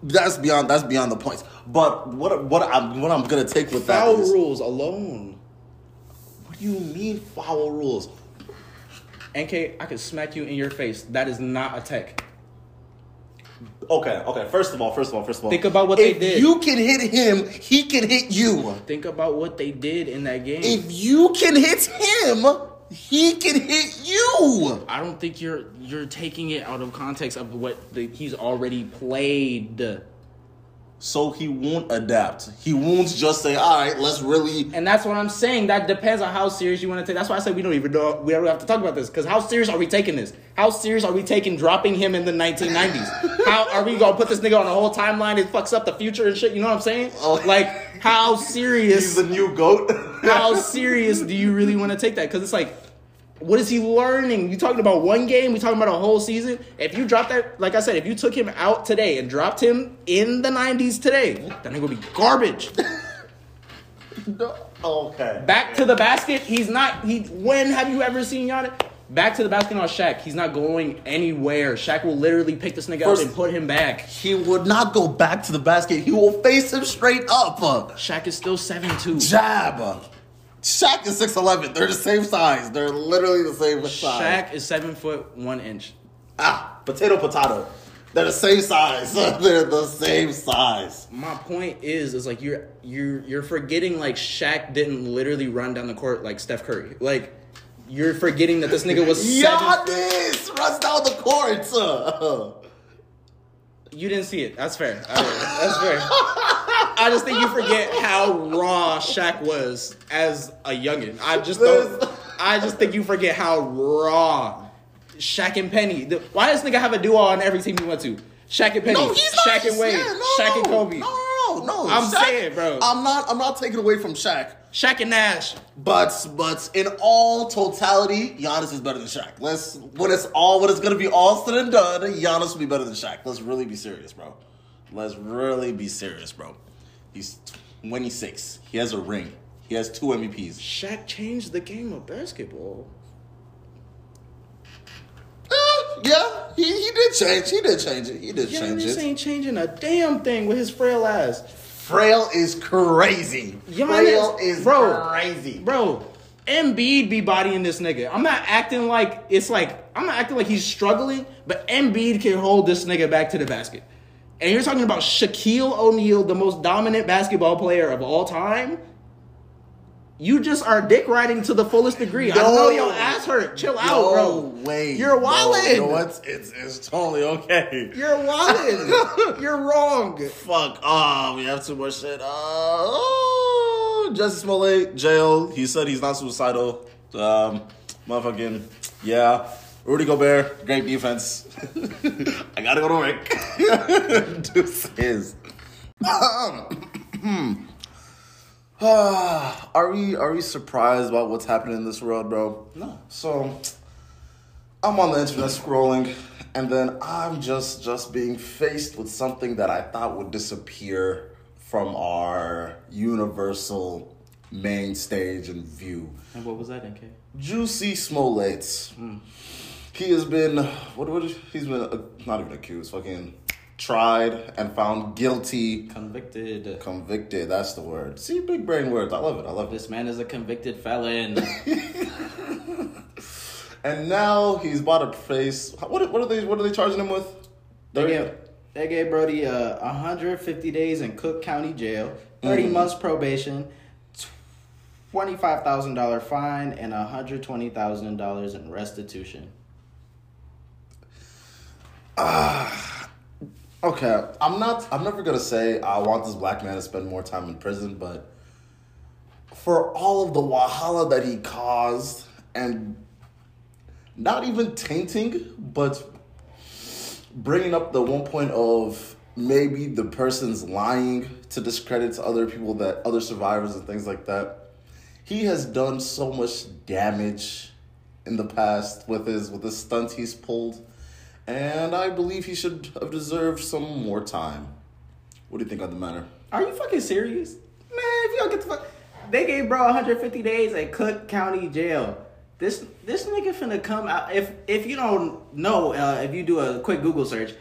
that's beyond that's beyond the points. But what what I'm what I'm gonna take with that Foul is rules alone. what do you mean foul rules? NK, I could smack you in your face. That is not a tech. Okay, okay. First of all, first of all, first of all, Think about what they if did. You can hit him. He can hit you. Think about what they did in that game. If you can hit him, he can hit you. I don't think you're you're taking it out of context of what the, he's already played. So he won't adapt. He won't just say, "All right, let's really." And that's what I'm saying. That depends on how serious you want to take. That's why I said we don't even know. We don't have to talk about this because how serious are we taking this? How serious are we taking dropping him in the 1990s? how are we gonna put this nigga on a whole timeline? It fucks up the future and shit. You know what I'm saying? Oh. Like how serious? He's the new goat. how serious do you really want to take that? Because it's like, what is he learning? You talking about one game? We talking about a whole season? If you drop that, like I said, if you took him out today and dropped him in the '90s today, that nigga would be garbage. okay. Back to the basket, he's not. He. When have you ever seen Giannis? Back to the basket on Shaq. He's not going anywhere. Shaq will literally pick this nigga First- up and put him back. He would not go back to the basket. He will face him straight up. Shaq is still seven two. Jab. Shaq is 6'11. They're the same size. They're literally the same size. Shaq is seven foot one inch. Ah, potato, potato. They're the same size. They're the same size. my point is is like you're you're you're forgetting like Shaq didn't literally run down the court like Steph Curry. Like you're forgetting that this nigga was seven. Giannis runs down the court. You didn't see it. That's fair. That's fair. I just think you forget how raw Shaq was as a youngin. I just don't. I just think you forget how raw Shaq and Penny. The- Why does this nigga have a duo on every team he went to? Shaq and Penny. No, he's not. Shaq and Wade. Yeah, no, Shaq and no. Kobe. No, no, no. I'm Shaq- saying, bro. I'm not. I'm not taking away from Shaq. Shaq and Nash. But but in all totality, Giannis is better than Shaq. Let's when it's all when it's gonna be all said and done, Giannis will be better than Shaq. Let's really be serious, bro. Let's really be serious, bro. He's 26. He has a ring. He has two MVPs. Shaq changed the game of basketball. Uh, yeah, he, he did change. He did change it. He did change it. Giannis ain't changing a damn thing with his frail ass. Frail is crazy. Giannis- Frail is bro, crazy. Bro, Embiid be bodying this nigga. I'm not acting like it's like I'm not acting like he's struggling, but Embiid can hold this nigga back to the basket. And you're talking about Shaquille O'Neal, the most dominant basketball player of all time. You just are dick riding to the fullest degree. I No. know your ass hurt. Chill out, no bro. way. You're No, wildin'. You know what? It's it's totally okay. You're wildin'. you're wrong. Fuck. Oh, we have too much shit. Uh, oh, Jussie Smollett, jail. He said he's not suicidal. Um, motherfucking, yeah. Rudy Gobert, great defense. I gotta go to work. Deuces. Are we are we surprised about what's happening in this world, bro? No. So I'm on the internet scrolling, and then I'm just just being faced with something that I thought would disappear from our universal main stage and view. And what was that, NK? Juicy Smollett. He has been what what he's been uh, not even accused, fucking tried and found guilty, Convicted. convicted. That's the word. See, big brain words. I love it. I love it. This man is a convicted felon. And now he's about to face what? What are they? What are they charging him with? They gave, they gave Brody uh, 150 days in Cook County Jail, 30 Mhm. months probation, $25,000 fine, and $120,000 in restitution. Okay, I'm not. I'm never gonna say I want this black man to spend more time in prison, but for all of the wahala that he caused, and not even tainting, but bringing up the one point of maybe the person's lying to discredit other people that other survivors and things like that. He has done so much damage in the past with his with the stunts he's pulled, and I believe he should have deserved some more time. What do you think on the matter? Are you fucking serious? Man, if you don't get the fuck. They gave bro 150 days at Cook County Jail. This this nigga finna come out. If if you don't know, uh, if you do a quick Google search,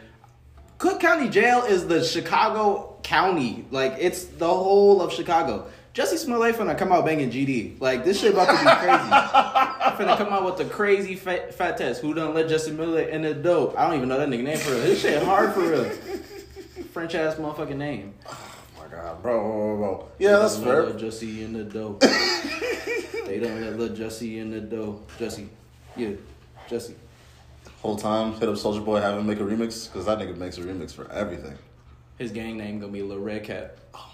Cook County Jail is the Chicago County. Like it's the whole of Chicago. Jussie Smollett finna come out banging GD. Like this shit about to be crazy. finna come out with the crazy fat, fat test. Who done let Jesse Miller in the dope? I don't even know that nigga name for real. This shit hard for real. French ass motherfucking name. Oh my god, bro, bro, bro. Yeah, that's They fair. Let Jesse in the dope. they don't let little Jesse in the dope. Jesse, yeah, Jesse. Whole time, hit up Soulja Boy, have him make a remix because that nigga makes a remix for everything. His gang name gonna be Lil Red Cat. Oh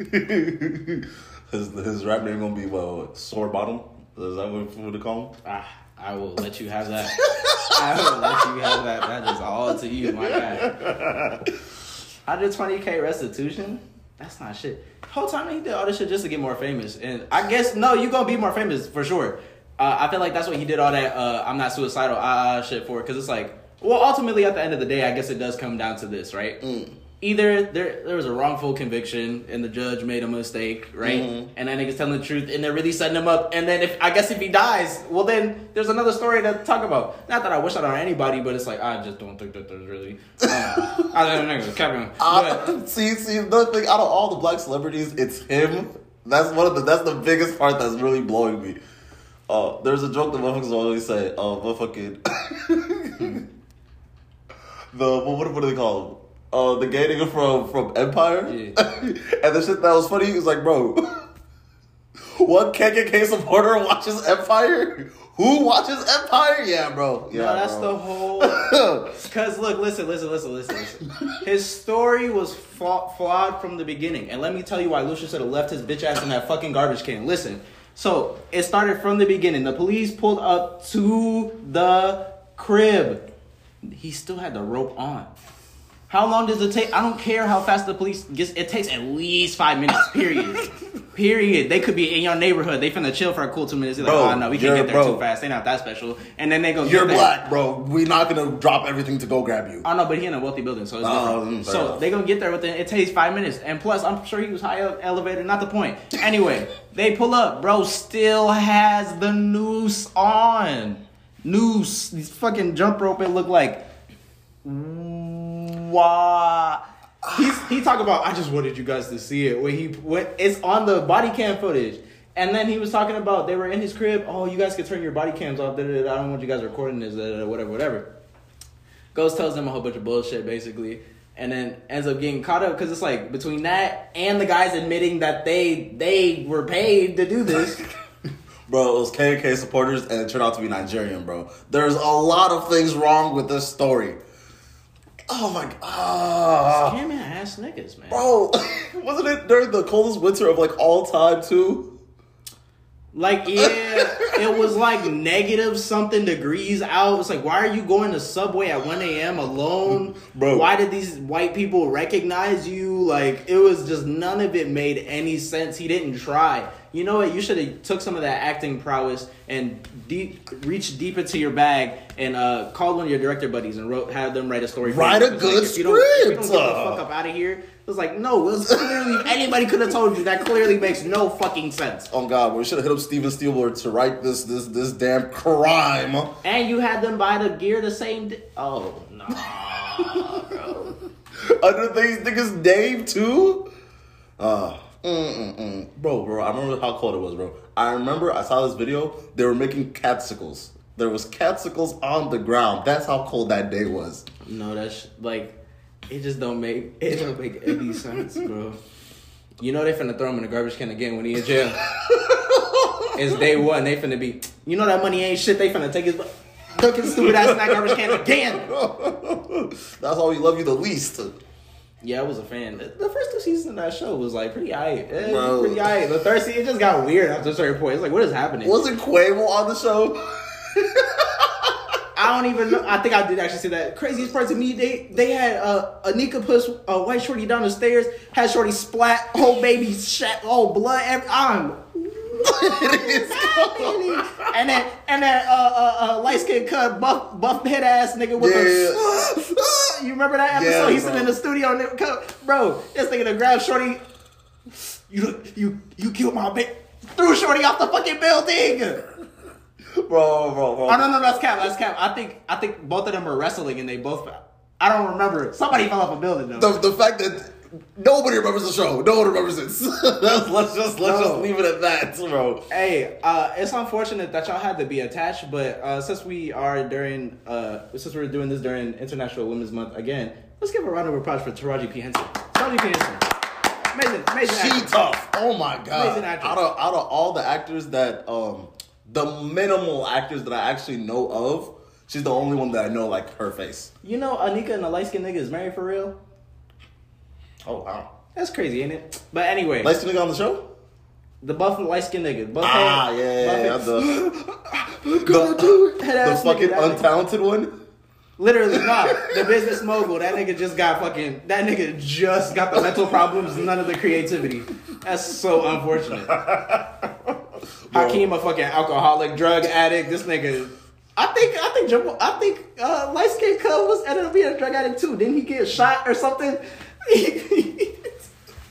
my god. his his rap name gonna be what? Sore Bottom. Is that what, what they call him? Ah, I will let you have that. I will let you have that. That is all to you, my guy. 120k restitution. That's not shit. Whole time he did all this shit just to get more famous, and I guess no, you gonna be more famous for sure. Uh, I feel like that's what he did all that uh, I'm not suicidal ah ah shit for, because it's like, well, ultimately at the end of the day, I guess it does come down to this, right? Either there there was a wrongful conviction and the judge made a mistake, right? Mhm. And that nigga's telling the truth, and they're really setting him up. And then if I guess if he dies, well then there's another story to talk about. Not that I wish that on anybody, but it's like I just don't think that there's really. Uh, I don't know, Kevin. Uh, see, see, the thing out of all the black celebrities, it's him. That's one of the. That's the biggest part that's really blowing me. Uh, there's a joke that motherfuckers always say. Uh, motherfucking. the what, what, do they call him? Uh, the gay nigga from from Empire. Yeah. and the shit that was funny is like, bro, what KKK supporter watches Empire? Who watches Empire? Yeah, bro. Yeah, no, that's bro. the whole. Cause look, listen, listen, listen, listen, listen. His story was flaw- flawed from the beginning, and let me tell you why Lucious should have left his bitch ass in that fucking garbage can. Listen, so it started from the beginning. The police pulled up to the crib. He still had the rope on. How long does it take? I don't care how fast the police gets. It takes at least five minutes. Period. period. They could be in your neighborhood. They finna chill for a cool two minutes. They're like, Bro, oh no, we can't get there bro. too fast. They're not that special. And then they go. You're get there. black, bro. We're not gonna drop everything to go grab you. Oh no, but he in a wealthy building, so it's mm, so enough. they gonna get there within. It takes five minutes, and plus, I'm sure he was high up elevator. Not the point. Anyway, they pull up. Bro still has the noose on. noose, these fucking jump rope. It looked like. Wow. He's he talked about. I just wanted you guys to see it when he went. It's on the body cam footage. And then he was talking about they were in his crib. Oh, you guys could turn your body cams off. Da, da, da, I don't want you guys recording this. Whatever, whatever. Ghost tells them a whole bunch of bullshit basically, and then ends up getting caught up because it's like between that and the guys admitting that they they were paid to do this. Bro, it was KK supporters and it turned out to be Nigerian, bro. There's a lot of things wrong with this story. Oh my god. Scamming ass niggas, man. Bro, wasn't it during the coldest winter of like all time too? Like yeah, it was like negative something degrees out. It's like why are you going to Subway at one a.m. alone, Bro. Why did these white people recognize you? Like it was just none of it made any sense. He didn't try. You know what? You should have took some of that acting prowess and deep reached deep into your bag and uh, called one of your director buddies and wrote had them write a story. for Write a good like, if you don't- if you don't script. get the fuck up out of here. It was like no, it was clearly anybody could have told you that clearly makes no fucking sense. Oh god, we should have hit up Steven Spielberg to write this this this damn crime. And you had them buy the gear the same day. Oh, no. Under these niggas' name too. Uh, mm, mm, mm. bro, bro, I remember how cold it was, bro. I remember I saw this video. They were making catsicles. There was catsicles on the ground. That's how cold that day was. No, that's like, it just don't make, it don't make any sense, bro. You know they finna throw him in the garbage can again when he in jail. it's day one. They finna be, you know that money ain't shit. They finna take his, dunk his stupid ass in that garbage can again. That's why we love you the least. Yeah, I was a fan. The first two seasons of that show was like pretty aight. Eh, Pretty aight. The third season, it just got weird after a certain point. It's like, what is happening? Wasn't Quavo on the show? I don't even know. I think I did actually see that. Craziest part to me, they they had uh, Anika push a white shorty down the stairs, had shorty splat, whole baby shat, all blood. Every, I'm. And then and then uh, uh, uh, light skinned cut buff buff head ass nigga with the. you remember that episode? Yeah, He's sitting in the studio and it come- bro, this nigga to grab shorty. You you you killed my baby. Threw shorty off the fucking building. bro, bro, bro. Oh no no that's cap that's cap. I think I think both of them were wrestling and they both. I don't remember. Somebody fell off a building though. The, the fact that nobody remembers the show. No one remembers it. Let's just let's No. just leave it at that, bro. Hey, uh, it's unfortunate that y'all had to be attached, but uh, since we are during, uh, since we're doing this during International Women's Month again, let's give a round of applause for Taraji P Henson. Taraji P Henson, amazing, amazing. She actress. tough. Oh my god. Out of out of all the actors that um the minimal actors that I actually know of, she's the only one that I know like her face. You know, Anika and the light skinned nigga is married for real. Oh wow. That's crazy, ain't it? But anyway, Nice to nigga on the show? the buff light skinned nigga. Buff Ah, head- yeah, yeah, yeah. The, head- the, head the fucking nigga, that nigga. untalented one. Literally, not The business mogul. That nigga just got fucking. That nigga just got the mental problems. None of the creativity. That's so unfortunate. Hakeem, a fucking alcoholic, drug addict. This nigga. I think. I think. Jumbo, I think. Uh, light skin Cub was ended up being a drug addict too. Didn't he get shot or something?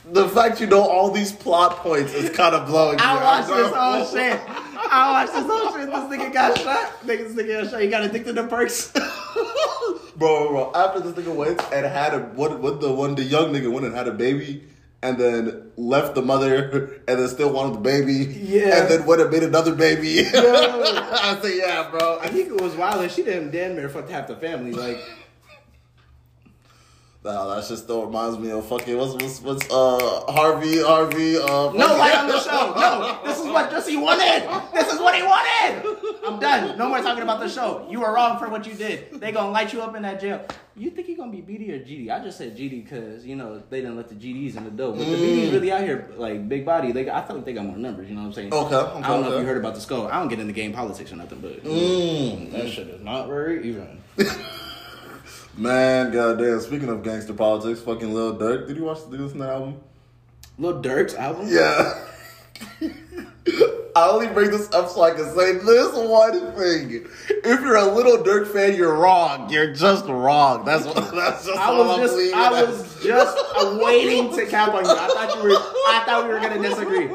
The fact you know all these plot points is kind of blowing. I watched this whole shit. I watched this whole shit. This nigga got shot. Nigga, this nigga got shot. He got addicted to perks. bro, bro. After this nigga went and had a what? What the one? The young nigga went and had a baby, and then left the mother, and then still wanted the baby. Yeah. And then went and made another baby. I say, yeah, bro. I think it was wild and she didn't damn near fucked half the family. Like, Nah, that shit still reminds me of fucking what's what's what's uh Harvey Harvey uh no light on the show. No, this is what Jesse wanted. This is what he wanted. I'm done. No more talking about the show. You were wrong for what you did. They gonna light you up in that jail. You think he gonna be BD or GD? I just said GD because you know they didn't let the GDs in the dough. But the BDs really out here like big body. They I feel like they got more numbers. You know what I'm saying? Okay, okay, I don't know if you heard about the skull. I don't get into game politics or nothing, but Mm. that shit is not very even. Man, goddamn. Speaking of gangster politics, fucking Lil Durk. Did you watch the Listen album? Lil Durk's album. Yeah. I only bring this up so I can say this one thing. If you're a little Durk fan, you're wrong. You're just wrong. That's what. That's just I was just, believing. I was just waiting to cap on you. I thought you were, I thought we were gonna disagree.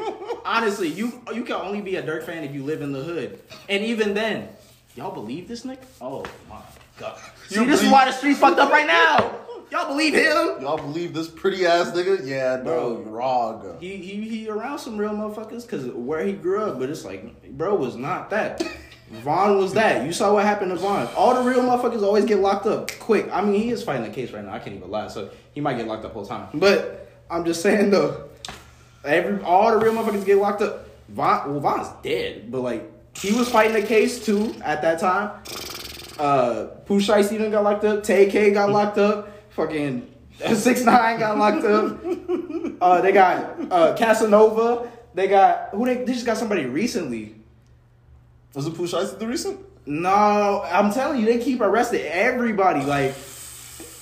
Honestly, you you can only be a Durk fan if you live in the hood, and even then, Y'all believe this Nick? Oh my god. You See, this is why the streets fucked up right now. Y'all believe him? Y'all believe this pretty ass nigga? Yeah, no, Bro. you're wrong. He he he around some real motherfuckers because where he grew up, but it's like, bro was not that. Von was that. You saw what happened to Von. All the real motherfuckers always get locked up quick. I mean, he is fighting a case right now. I can't even lie, so he might get locked up whole time. But I'm just saying though, every all the real motherfuckers get locked up. Von, well, Von's dead, but like he was fighting a case too at that time. Uh, Pooh Shiesty done got locked up. Tay K got locked up. Fucking Six Nine got locked up. Uh, they got uh, Casanova. They got who they, they just got somebody recently. Was it Push Ice the recent? No, I'm telling you, they keep arresting everybody. Like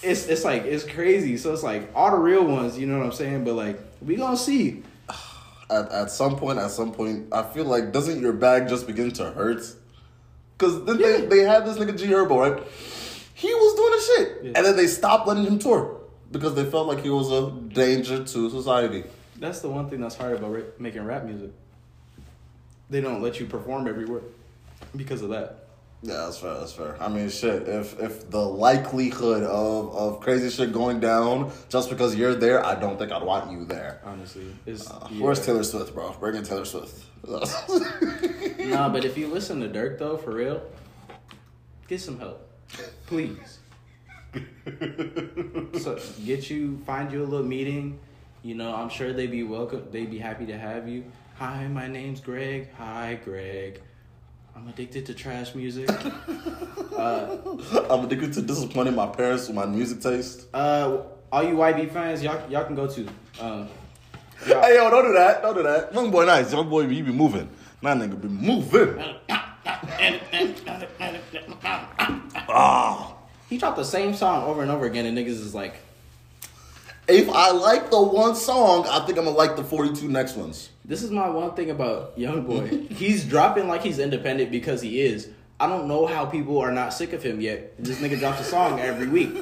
it's it's like it's crazy. So it's like all the real ones, you know what I'm saying? But like we gonna see. At, at some point, at some point, I feel like doesn't your bag just begin to hurt? Cause then they, they had this nigga G Herbo, right? He was doing the shit, Yeah. and then they stopped letting him tour because they felt like he was a danger to society. That's the one thing that's hard about ra- making rap music. They don't let you perform everywhere because of that. Yeah, that's fair. That's fair. I mean, shit. If if the likelihood of of crazy shit going down just because you're there, I don't think I'd want you there. Honestly, it's Uh, yeah. Where's Taylor Swift, bro? Bring in Taylor Swift. Nah, but if you listen to Durk though, for real, get some help, please. so get you, find you a little meeting. You know, I'm sure they'd be welcome. They'd be happy to have you. Hi, my name's Greg. Hi, Greg. I'm addicted to trash music. uh, I'm addicted to disappointing my parents with my music taste. uh, all you YB fans, y'all, y'all can go to. Um, y'all- Hey yo, don't do that. Don't do that. Young boy, nice. Young boy, you be moving. That nigga be moving. Ah. he dropped the same song over and over again, and niggas is like, If I like the one song, I think I'm gonna like the 42 next ones. This is my one thing about Young Boy. he's dropping like he's independent because he is. I don't know how people are not sick of him yet. This nigga drops a song every week.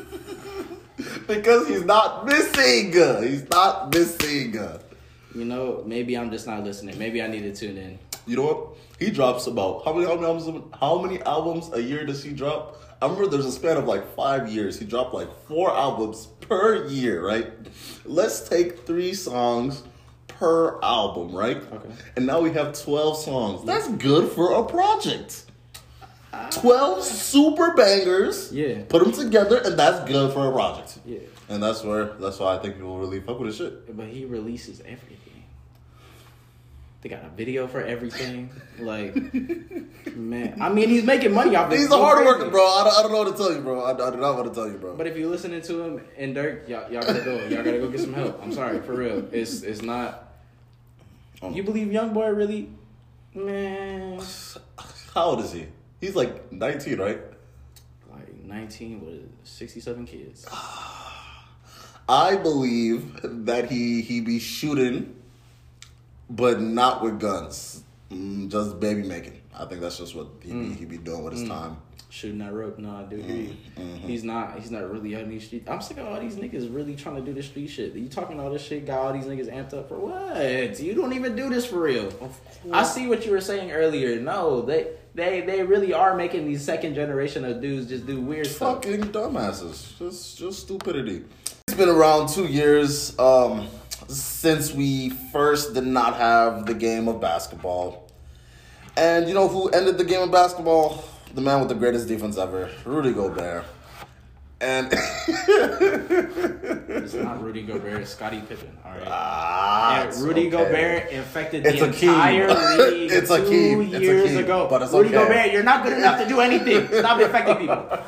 Because he's not missing. He's not missing. You know, maybe I'm just not listening. Maybe I need to tune in. You know what? He drops about how many how many albums? How many albums a year does he drop? I remember there's a span of like five years. He dropped like four albums per year, right? Let's take three songs per album, right? Okay. And now we have twelve songs. That's good for a project. Twelve super bangers. Yeah. Put them together, and that's good for a project. Yeah. And that's where that's why I think people really fuck with his shit. But he releases everything. They got a video for everything. Like, man. I mean, he's making money off it. He's a hard worker, bro. I don't, I don't know what to tell you, bro. I, I do not want to tell you, bro. But if you're listening to him and Durk, y'all, y'all gotta go. Y'all gotta go get some help. I'm sorry, for real. It's it's not. Oh. You believe Young Boy really? Man, How old is he? He's like 19, right? like 19 with 67 kids. I believe that he he be shooting, but not with guns, mm, just baby making. I think that's just what he be, he be doing with his time. Shooting that rope, no, I do hear you. He's not. He's not really on these streets. I'm sick of all these niggas really trying to do the street shit. You talking all this shit? Got all these niggas amped up for what? You don't even do this for real. I see what you were saying earlier. No, they they they really are making these second generation of dudes just do weird stuff. Fucking dumbasses, just just stupidity. It's been around two years um, since we first did not have the game of basketball, and you know who ended the game of basketball? The man with the greatest defense ever, Rudy Gobert. And It's not Rudy Gobert, it's Scottie Pippen. All right. ah, Yeah, Rudy okay. Gobert infected It's the entire league It's a two key. It's a years key. ago. But it's Rudy okay. Gobert, you're not good enough to do anything. Stop infecting people.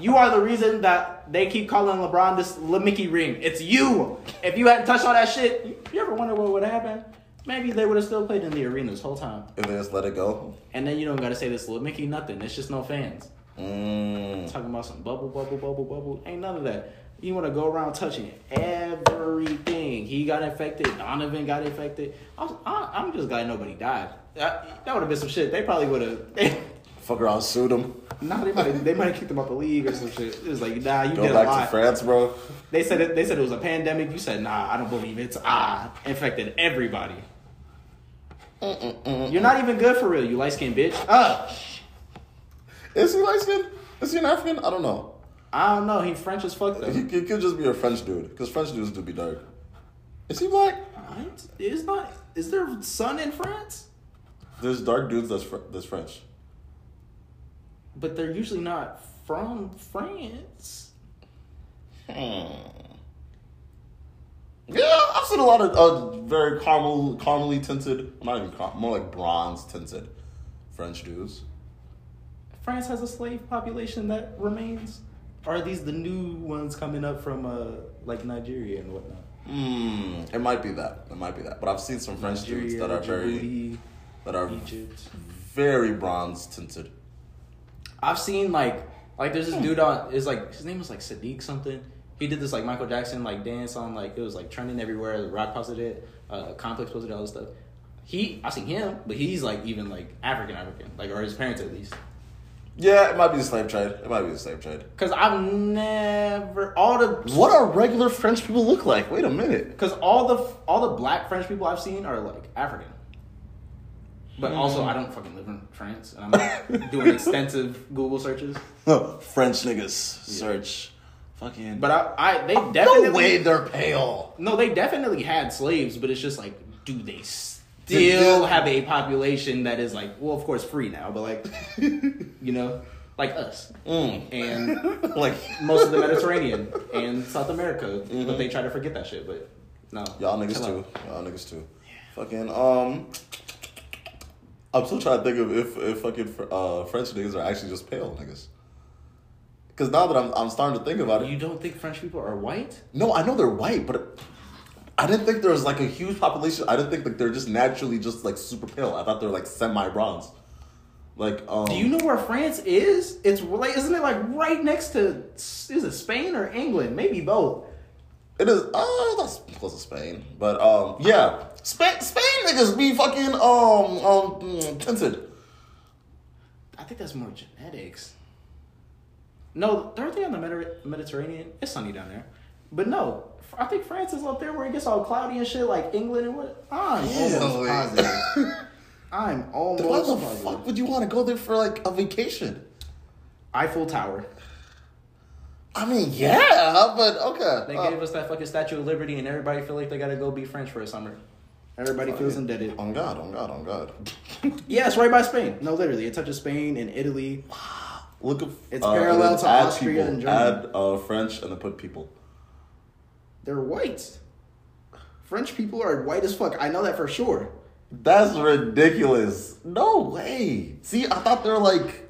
You are the reason that they keep calling LeBron this Mickey ring. It's you. If you hadn't touched all that shit, you, you ever wonder what would have happened? Maybe they would have still played in the arena this whole time. If they just let it go. And then you don't gotta say this Mickey nothing. It's just no fans. Mm. Talking about some bubble, bubble, bubble, bubble. Ain't none of that. You want to go around touching everything. He got infected. Donovan got infected. I was, I, I'm just glad nobody died. That, that would have been some shit. They probably would have. Fuck around, sued him. nah, they might they might have kicked him out the league or some shit. It was like, nah, you Go did a back lot. to France, bro. They said it. They said it was a pandemic. You said, nah, I don't believe it. it's ah infected everybody. You're not even good for real. You light skinned bitch. Uh, Is he light skinned? Is he an African? I don't know. I don't know. He French as fuck though. He, he could just be a French dude because French dudes do be dark. Is he black? Is not? Is there sun in France? There's dark dudes that's fr- that's French. But they're usually not from France. Hmm. Yeah, I've seen a lot of uh, very caramel, caramely tinted, not even car- more like bronze tinted French dudes. France has a slave population that remains. Or are these the new ones coming up from uh like Nigeria and whatnot? Hmm, it might be that. It might be that. But I've seen some French dudes that are very that are Egypt. very bronze tinted. I've seen like like there's this dude on is like his name was like Sadiq something. He did this like Michael Jackson like dance on like it was like trending everywhere. The Rock posted it, uh, Complex posted it, all this stuff. He I seen him, but he's like even like African African like or his parents at least. Yeah, it might be the slave trade. It might be the slave trade. Cause I've never all the What are regular French people look like? Wait a minute. Cause all the all the black French people I've seen are like African. But also, hmm. I don't fucking live in France, and I'm not doing extensive Google searches. Oh, French niggas search. Fucking. But I, I they definitely no way they're pale. No, they definitely had slaves, but it's just like, do they still have a population that is like, well, of course, free now, but like, you know, like us Mm. and like most of the Mediterranean and South America, but they try to forget that shit. But no, y'all niggas too. Y'all niggas too. Yeah. Fucking um. I'm still trying to think of if if fucking uh, French niggas are actually just pale niggas. Because now that I'm I'm starting to think about it, You don't think French people are white? no, I know they're white, but I didn't think there was like a huge population. I didn't think like they're just naturally just like super pale. I thought they're like semi bronze. Like um. Do you know where France is? It's like, isn't it like right next to? Is it Spain or England? Maybe both. It is. Oh, that's close to Spain, but um, yeah, Spain. Spain niggas be fucking um um tinted. I think that's more genetics. No, aren't they on the Mediterranean? It's sunny down there. But no, I think France is up there where it gets all cloudy and shit, like England and what? I'm Really? almost positive. I'm almost Why the positive. fuck would you want to go there for like a vacation? Eiffel Tower. I mean, yeah, but okay. They uh, gave us that fucking Statue of Liberty, and everybody feel like they gotta go be French for a summer. Everybody feels indebted. on God, on God, on God. Yeah, it's right by Spain. No, literally, it touches Spain and Italy. Look at It's uh, parallel to add Austria people, and Germany. Add uh, French and then put people. They're white. French people are white as fuck. I know that for sure. That's ridiculous. No way. See, I thought they were like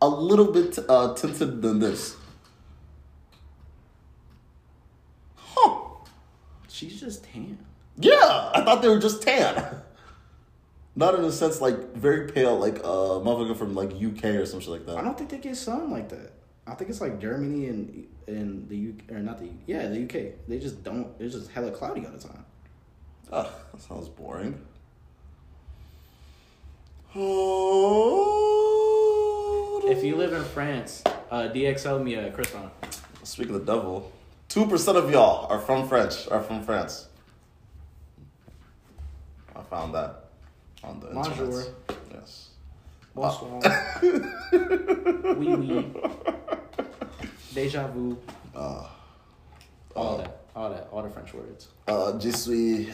a little bit uh, tinted than this. Huh. She's just tan. Yeah, I thought they were just tan. Not in a sense like very pale, like uh motherfucker from like UK or some shit like that. I don't think they get sun like that. I think it's like Germany and and the UK or not the yeah the UK. They just don't. It's just hella cloudy all the time. Ugh, that sounds boring. Oh. If you live in France, uh, DXL me a croissant. Speaking of the devil, two percent of y'all are from French. Are from France. I found that on the internet. Bonjour. Yes. Bonsoir. oui oui. Deja vu. Uh, All that. All that. All the French words. uh, je suis